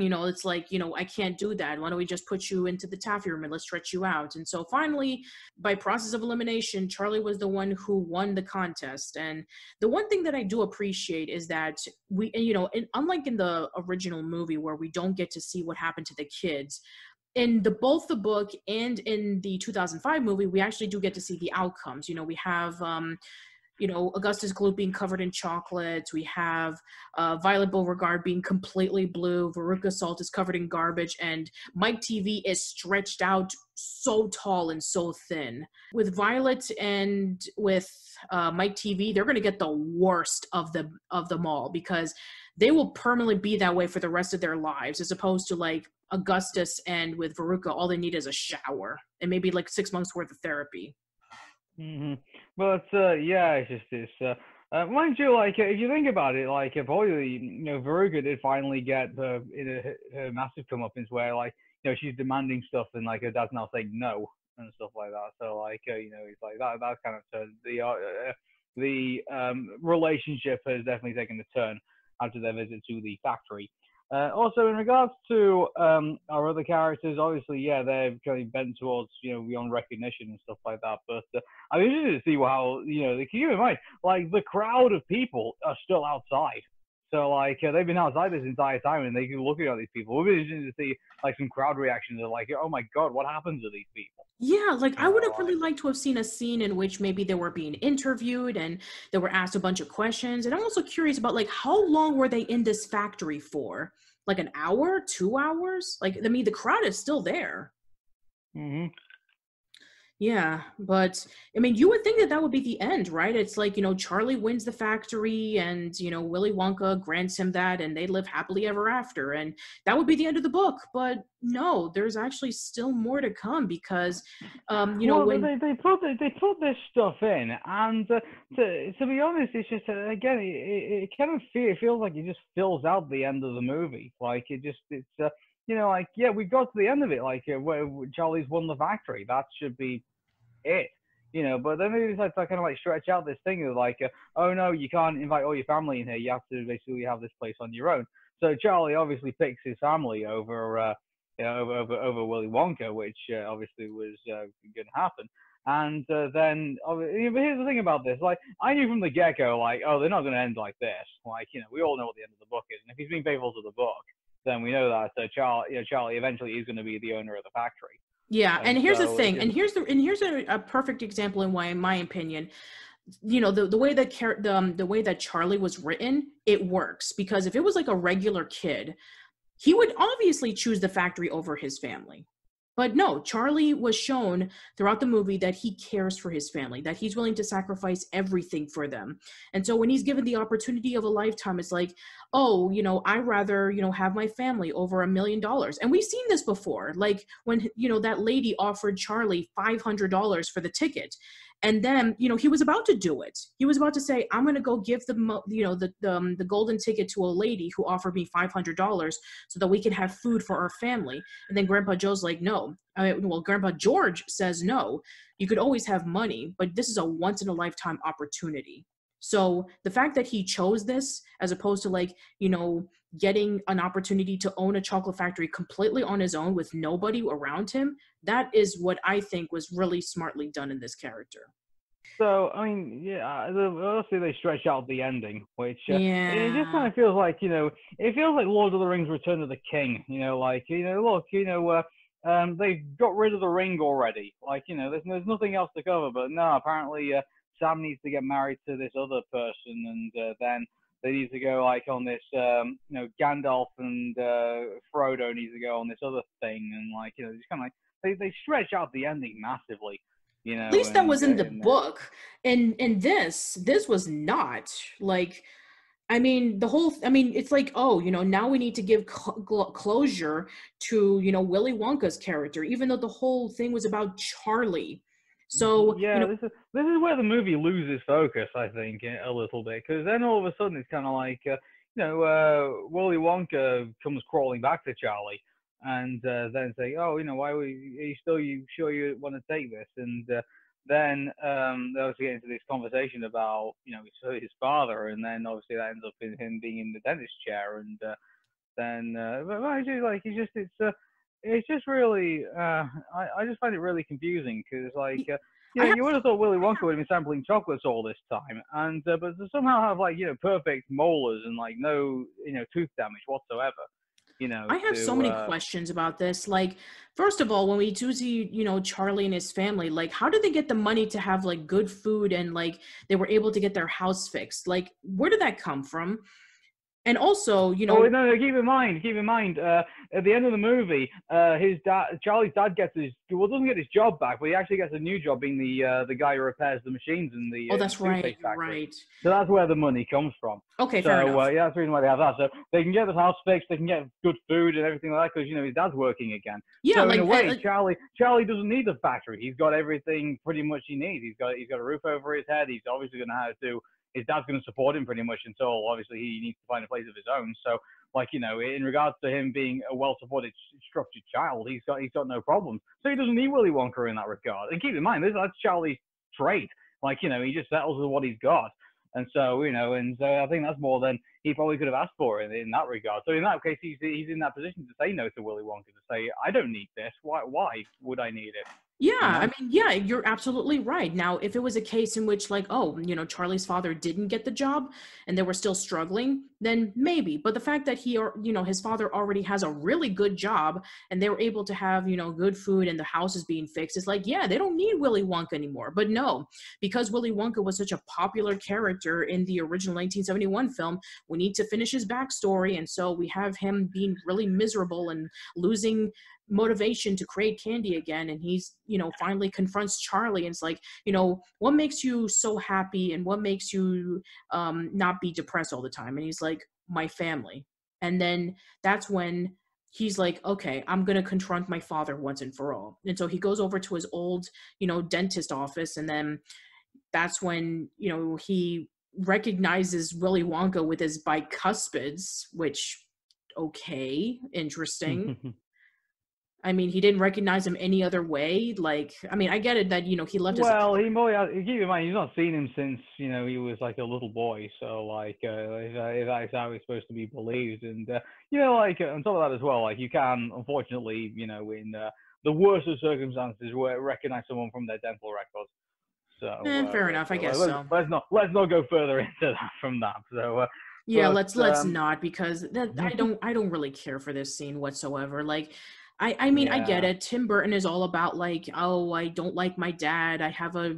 Speaker 1: you know it's like you know i can't do that. Why don't we just put you into the taffy room and let's stretch you out? And so finally by process of elimination charlie was the one who won the contest. And the one thing that i do appreciate is that we you know unlike in the original movie where we don't get to see what happened to the kids in the both the book and in the 2005 movie we actually do get to see the outcomes. You know we have um you know, Augustus Gloop being covered in chocolates. We have uh, Violet Beauregarde being completely blue. Veruca Salt is covered in garbage. And Mike Teavee is stretched out so tall and so thin. With Violet and with uh, Mike Teavee, they're going to get the worst of the of them all because they will permanently be that way for the rest of their lives, as opposed to like Augustus and with Veruca, all they need is a shower and maybe like six months worth of therapy.
Speaker 2: Mm-hmm. But uh, yeah, it's just it's. Uh, uh, mind you, like if you think about it, like if probably you know Veruca did finally get the in a, her massive comeuppance where like you know she's demanding stuff and like her dad's now saying no and stuff like that. So like uh, you know it's like that that kind of turn the uh, uh, the um, relationship has definitely taken a turn after their visit to the factory. Uh, also, in regards to um, our other characters, obviously, yeah, they're kind of bent towards you know beyond recognition and stuff like that. But uh, I'm interested to see how you know. Keep in mind, like the crowd of people are still outside. So like uh, they've been outside this entire time and they keep looking at these people. We'll be interested to see like some crowd reactions of like, oh my god, what happens to these people?
Speaker 1: Yeah, like I would have really liked to have seen a scene in which maybe they were being interviewed and they were asked a bunch of questions. And I'm also curious about like how long were they in this factory for? Like an hour, two hours? Like I mean, the crowd is still there.
Speaker 2: Mm-hmm.
Speaker 1: Yeah, but I mean, you would think that that would be the end, right? It's like, you know, Charlie wins the factory and, you know, Willy Wonka grants him that and they live happily ever after. And that would be the end of the book. But no, there's actually still more to come because, um, you know,
Speaker 2: well,
Speaker 1: when...
Speaker 2: they, they put they put this stuff in, and uh, to to be honest, it's just uh, again, it, it kind of feel, it feels like it just fills out the end of the movie. Like it just it's uh, you know, like yeah, we got to the end of it. Like uh, Charlie's won the factory. That should be it. You know, but then they decide to kind of like stretch out this thing of like, uh, oh no, you can't invite all your family in here. You have to basically have this place on your own. So Charlie obviously picks his family over, uh, you know, over over, over Willy Wonka, which uh, obviously was uh, going to happen. And uh, then, but here's the thing about this: like, I knew from the get-go, like, oh, they're not going to end like this. Like, you know, we all know what the end of the book is, and if he's being faithful to the book, then we know that uh, Charlie, you know, Charlie eventually is going to be the owner of the factory.
Speaker 1: Yeah, and, and here's so the thing, and here's the and here's a, a, perfect example in why, in my opinion, you know, the the way that the um, the way that Charlie was written, it works because if it was like a regular kid, he would obviously choose the factory over his family. But no, Charlie was shown throughout the movie that he cares for his family, that he's willing to sacrifice everything for them. And so when he's given the opportunity of a lifetime, it's like, oh, you know, I rather, you know, have my family over a million dollars. And we've seen this before. Like when, you know, that lady offered Charlie $500 for the ticket and then you know he was about to do it. He was about to say i'm going to go give the you know the the, um, the golden ticket to a lady who offered me $500 so that we can have food for our family. And then grandpa joe's like no. I mean, well grandpa george says no. You could always have money but this is a once in a lifetime opportunity so the fact that he chose this as opposed to like you know getting an opportunity to own a chocolate factory completely on his own with nobody around him that is what i think was really smartly done in this character
Speaker 2: so i mean yeah obviously they stretch out the ending which uh,
Speaker 1: yeah.
Speaker 2: it just kind of feels like you know it feels like lord of the rings return of the king you know like you know look you know uh, um, they've got rid of the ring already like you know there's, there's nothing else to cover but no apparently uh, sam needs to get married to this other person and uh, then they need to go like on this, um, you know, Gandalf and uh, Frodo needs to go on this other thing, and like you know, just kind of like they they stretch out the ending massively. You know,
Speaker 1: at least that was in the book, and and this this was not like. I mean, the whole, I mean, it's like, oh, you know, now we need to give cl- closure to, you know, Willy Wonka's character, even though the whole thing was about Charlie. So
Speaker 2: yeah,
Speaker 1: you know,
Speaker 2: this is this is where the movie loses focus, I think, a little bit, because then all of a sudden it's kind of like, uh, you know, uh, Willy Wonka comes crawling back to Charlie and uh, then say, "Oh, you know, why are, you still you sure you want to take this?" And uh, then um, they obviously get into this conversation about you know his, his father, and then obviously that ends up in him being in the dentist chair, and uh, then uh, but I like it's just it's uh, it's just really uh, I I just find it really confusing because like. Uh, you, know, you would have thought Willy Wonka would have been sampling chocolates all this time, and uh, but to somehow have like you know perfect molars and like no you know tooth damage whatsoever you know
Speaker 1: i have
Speaker 2: to,
Speaker 1: so many
Speaker 2: uh,
Speaker 1: questions about this like first of all when we do see you know charlie and his family like how did they get the money to have like good food and like they were able to get their house fixed like where did that come from and also you know
Speaker 2: Oh no, no! Keep in mind, keep in mind. Uh, at the end of the movie, uh, his dad, Charlie's dad, gets his well, doesn't get his job back, but he actually gets a new job being the uh, the guy who repairs the machines in the.
Speaker 1: oh
Speaker 2: uh,
Speaker 1: that's right
Speaker 2: factory.
Speaker 1: right
Speaker 2: So that's where the money comes from.
Speaker 1: okay fair
Speaker 2: so
Speaker 1: enough
Speaker 2: uh, yeah, that's the reason why they have that. So they can get the house fixed, they can get good food and everything like that because you know his dad's working again.
Speaker 1: yeah
Speaker 2: so
Speaker 1: like,
Speaker 2: in a way,
Speaker 1: like-
Speaker 2: Charlie Charlie doesn't need the factory. He's got everything pretty much he needs. He's got he's got a roof over his head. He's obviously going to have to. His dad's going to support him pretty much until obviously he needs to find a place of his own. So like you know, in regards to him being a well-supported, structured child, he's got he's got no problems. So he doesn't need Willy Wonka in that regard. And keep in mind, this that's Charlie's trait. Like you know, he just settles with what he's got. And so, you know, and so I think that's more than he probably could have asked for in, in that regard. So in that case, he's he's in that position to say no to Willy Wonka, to say, I don't need this. Why why would I need it?
Speaker 1: Yeah. I mean, yeah, you're absolutely right. Now, if it was a case in which, like, oh, you know, Charlie's father didn't get the job and they were still struggling, then maybe. But the fact that he, or you know, his father already has a really good job and they were able to have, you know, good food and the house is being fixed, it's like, yeah, they don't need Willy Wonka anymore. But no, because Willy Wonka was such a popular character in the original 1971 film, we need to finish his backstory. And so we have him being really miserable and losing motivation to create candy again and he's you know finally confronts charlie and it's like you know what makes you so happy and what makes you um not be depressed all the time? And he's like my family. And then that's when he's like okay i'm going to confront my father once and for all. And so he goes over to his old you know dentist office and then that's when you know he recognizes willy wonka with his bicuspids which okay interesting I mean, he didn't recognize him any other way. Like, I mean, I get it that you know he left his.
Speaker 2: well, he has, keep in mind he's not seen him since you know he was like a little boy. So like, uh, if, if that is how it's supposed to be believed, and uh, you know, like uh, on top of that as well, like you can unfortunately, you know, in uh, the worst of circumstances, where recognize someone from their dental records. So
Speaker 1: Eh,
Speaker 2: uh,
Speaker 1: fair enough, I
Speaker 2: uh,
Speaker 1: guess
Speaker 2: let's,
Speaker 1: so.
Speaker 2: Let's not let's not go further into that from that. So uh,
Speaker 1: yeah,
Speaker 2: but,
Speaker 1: let's let's
Speaker 2: um,
Speaker 1: not because that I don't I don't really care for this scene whatsoever. Like, I I mean I get it. Tim Burton is all about like oh I don't like my dad. I have a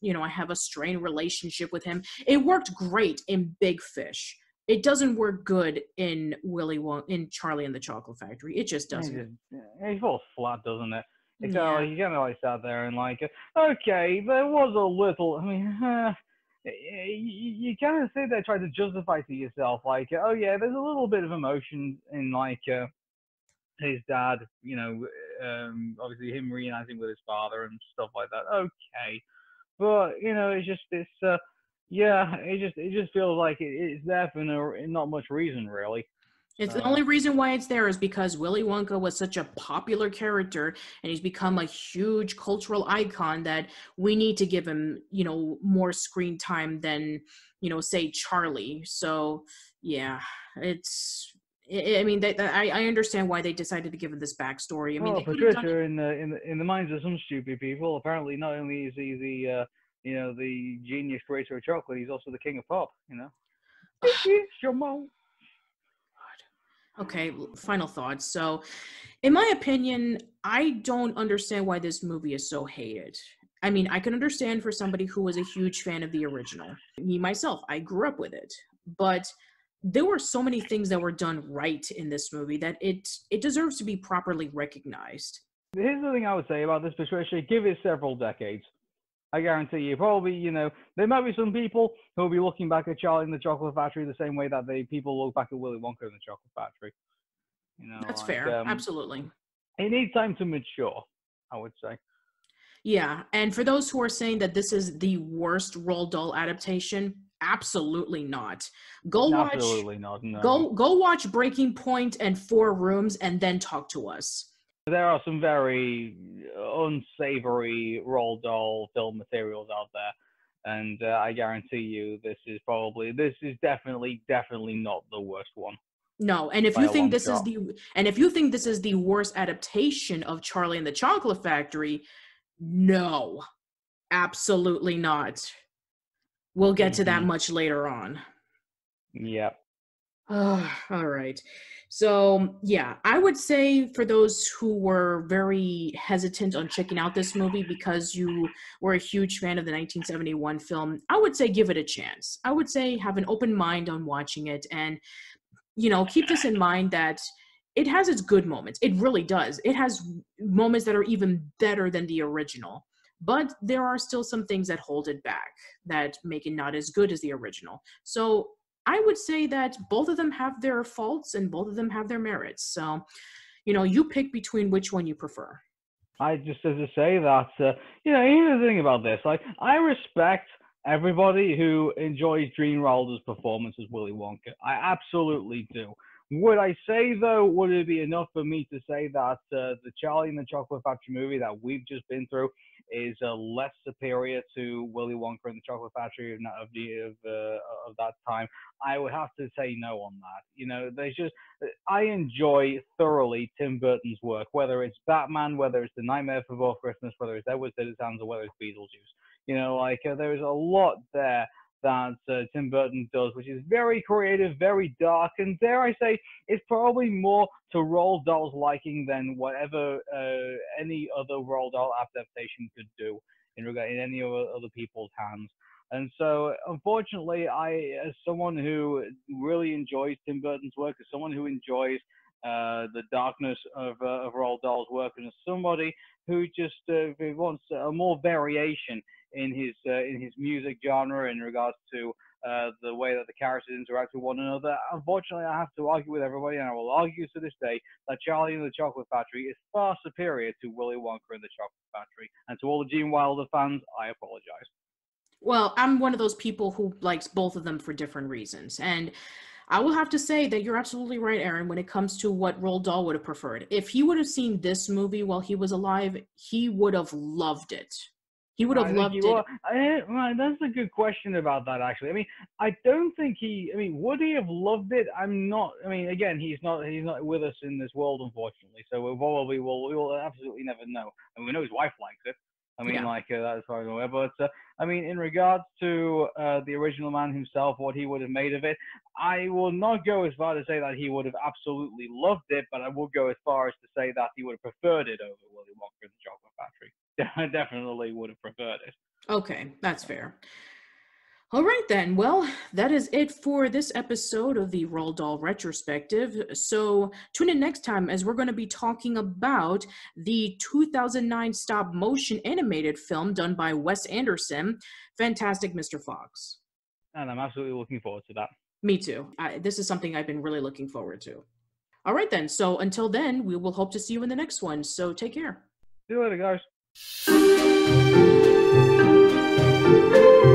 Speaker 1: you know I have a strained relationship with him. It worked great in Big Fish. It doesn't work good in Willy Won in Charlie and the Chocolate Factory. It just doesn't.
Speaker 2: just- It falls flat, doesn't it? It's
Speaker 1: Yeah.
Speaker 2: kind of like you kind of like sat there and like, okay, there was a little. I mean, uh, you, you kind of sit there trying to justify to yourself, like, oh yeah, there's a little bit of emotion in like uh, his dad, you know, um, obviously him reuniting with his father and stuff like that. Okay, but you know, it's just it's uh, yeah, it just it just feels like it, it's there for no, not much reason really.
Speaker 1: It's the
Speaker 2: Uh,
Speaker 1: only reason why it's there is because Willy Wonka was such a popular character and he's become a huge cultural icon that we need to give him, you know, more screen time than, you know, say Charlie. So, yeah, it's. I mean, they, I I understand why they decided to give him this backstory. I mean,
Speaker 2: well,
Speaker 1: they done
Speaker 2: Patricia, in the in the in the minds of some stupid people, apparently not only is he the uh, you know the genius creator of chocolate, he's also the king of pop. You know. Shamo.
Speaker 1: Okay, final thoughts. So, in my opinion, I don't understand why this movie is so hated. I mean, I can understand for somebody who was a huge fan of the original. Me myself, I grew up with it. But there were so many things that were done right in this movie that it it deserves to be properly recognized.
Speaker 2: Here's the thing I would say about this, Patricia. Give it several decades. I guarantee you, probably, you know, there might be some people who will be looking back at Charlie in the Chocolate Factory the same way that they people look back at Willy Wonka in the Chocolate Factory. You know,
Speaker 1: That's
Speaker 2: like,
Speaker 1: fair.
Speaker 2: um,
Speaker 1: Absolutely.
Speaker 2: It needs time to mature, I would say.
Speaker 1: Yeah, and for those who are saying that this is the worst Roald Dahl adaptation, Absolutely not. Go watch.
Speaker 2: Absolutely not. No.
Speaker 1: Go go watch Breaking Point and Four Rooms, and then talk to us.
Speaker 2: There are some very unsavory Roald Dahl film materials out there, and uh, I guarantee you, this is probably this is definitely definitely not the worst one.
Speaker 1: No, and if you think this is the and if you think this is the worst adaptation of Charlie and the Chocolate Factory, no. Absolutely not. We'll get to that
Speaker 2: Mhm.
Speaker 1: much later on.
Speaker 2: Yep.
Speaker 1: All right. So, yeah, I would say for those who were very hesitant on checking out this movie because you were a huge fan of the 1971 film, I would say give it a chance. I would say have an open mind on watching it and, you know, keep this in mind that it has its good moments. It really does. It has moments that are even better than the original. But there are still some things that hold it back that make it not as good as the original. So I would say that both of them have their faults and both of them have their merits. So, you know, you pick between which one you prefer.
Speaker 2: I just as to say that uh, you know here's the thing about this. Like I respect everybody who enjoys Gene Wilder's performance as Willy Wonka. I absolutely do. Would I say though, would it be enough for me to say that uh, the Charlie and the Chocolate Factory movie that we've just been through is uh, less superior to Willy Wonka and the Chocolate Factory of, of the of, uh, of that time? I would have to say no on that. You know, there's just I enjoy thoroughly Tim Burton's work, whether it's Batman, whether it's The Nightmare Before Christmas, whether it's Edward Scissorhands, or whether it's Beetlejuice. You know, like uh, there is a lot there that uh, Tim Burton does, which is very creative, very dark, and dare I say, it's probably more to Roald Dahl's liking than whatever uh, any other Roald Dahl adaptation could do in regard in any other, other people's hands. And so, unfortunately, I, as someone who really enjoys Tim Burton's work, as someone who enjoys uh, the darkness of, uh, of Roald Dahl's work, and as somebody who just uh, wants a more variation in his uh, in his music genre in regards to uh, the way that the characters interact with one another. Unfortunately, I have to argue with everybody, and I will argue to this day that Charlie and the Chocolate Factory is far superior to Willy Wonka and the Chocolate Factory. And to all the Gene Wilder fans, I apologize.
Speaker 1: Well, I'm one of those people who likes both of them for different reasons. And I will have to say that you're absolutely right, Aaron, when it comes to what Roald Dahl would have preferred. If he would have seen this movie while he was alive, he would have loved it. He would have
Speaker 2: I
Speaker 1: loved it.
Speaker 2: I- well, that's a good question about that, actually. I mean, I don't think he. I mean, would he have loved it? I'm not. I mean, again, he's not. He's not with us in this world, unfortunately. So we probably will. We will absolutely never know. And we know his wife likes it. I mean,
Speaker 1: Yeah.
Speaker 2: like uh, that as far as I'm aware. But uh, I mean, in regards to uh, the original man himself, what he would have made of it, I will not go as far to say that he would have absolutely loved it, but I will go as far as to say that he would have preferred it over Willy Wonka and the Chocolate Factory. I definitely would have preferred it.
Speaker 1: Okay, that's fair. All right, then. Well, that is it for this episode of the Roald Dahl retrospective. So tune in next time as we're going to be talking about the 2009 stop motion animated film done by Wes Anderson, Fantastic Mr. Fox.
Speaker 2: And I'm absolutely looking forward to that.
Speaker 1: Me too. I, this is something I've been really looking forward to. All right, then. So until then, we will hope to see you in the next one. So take care.
Speaker 2: See you later, guys. Thank you.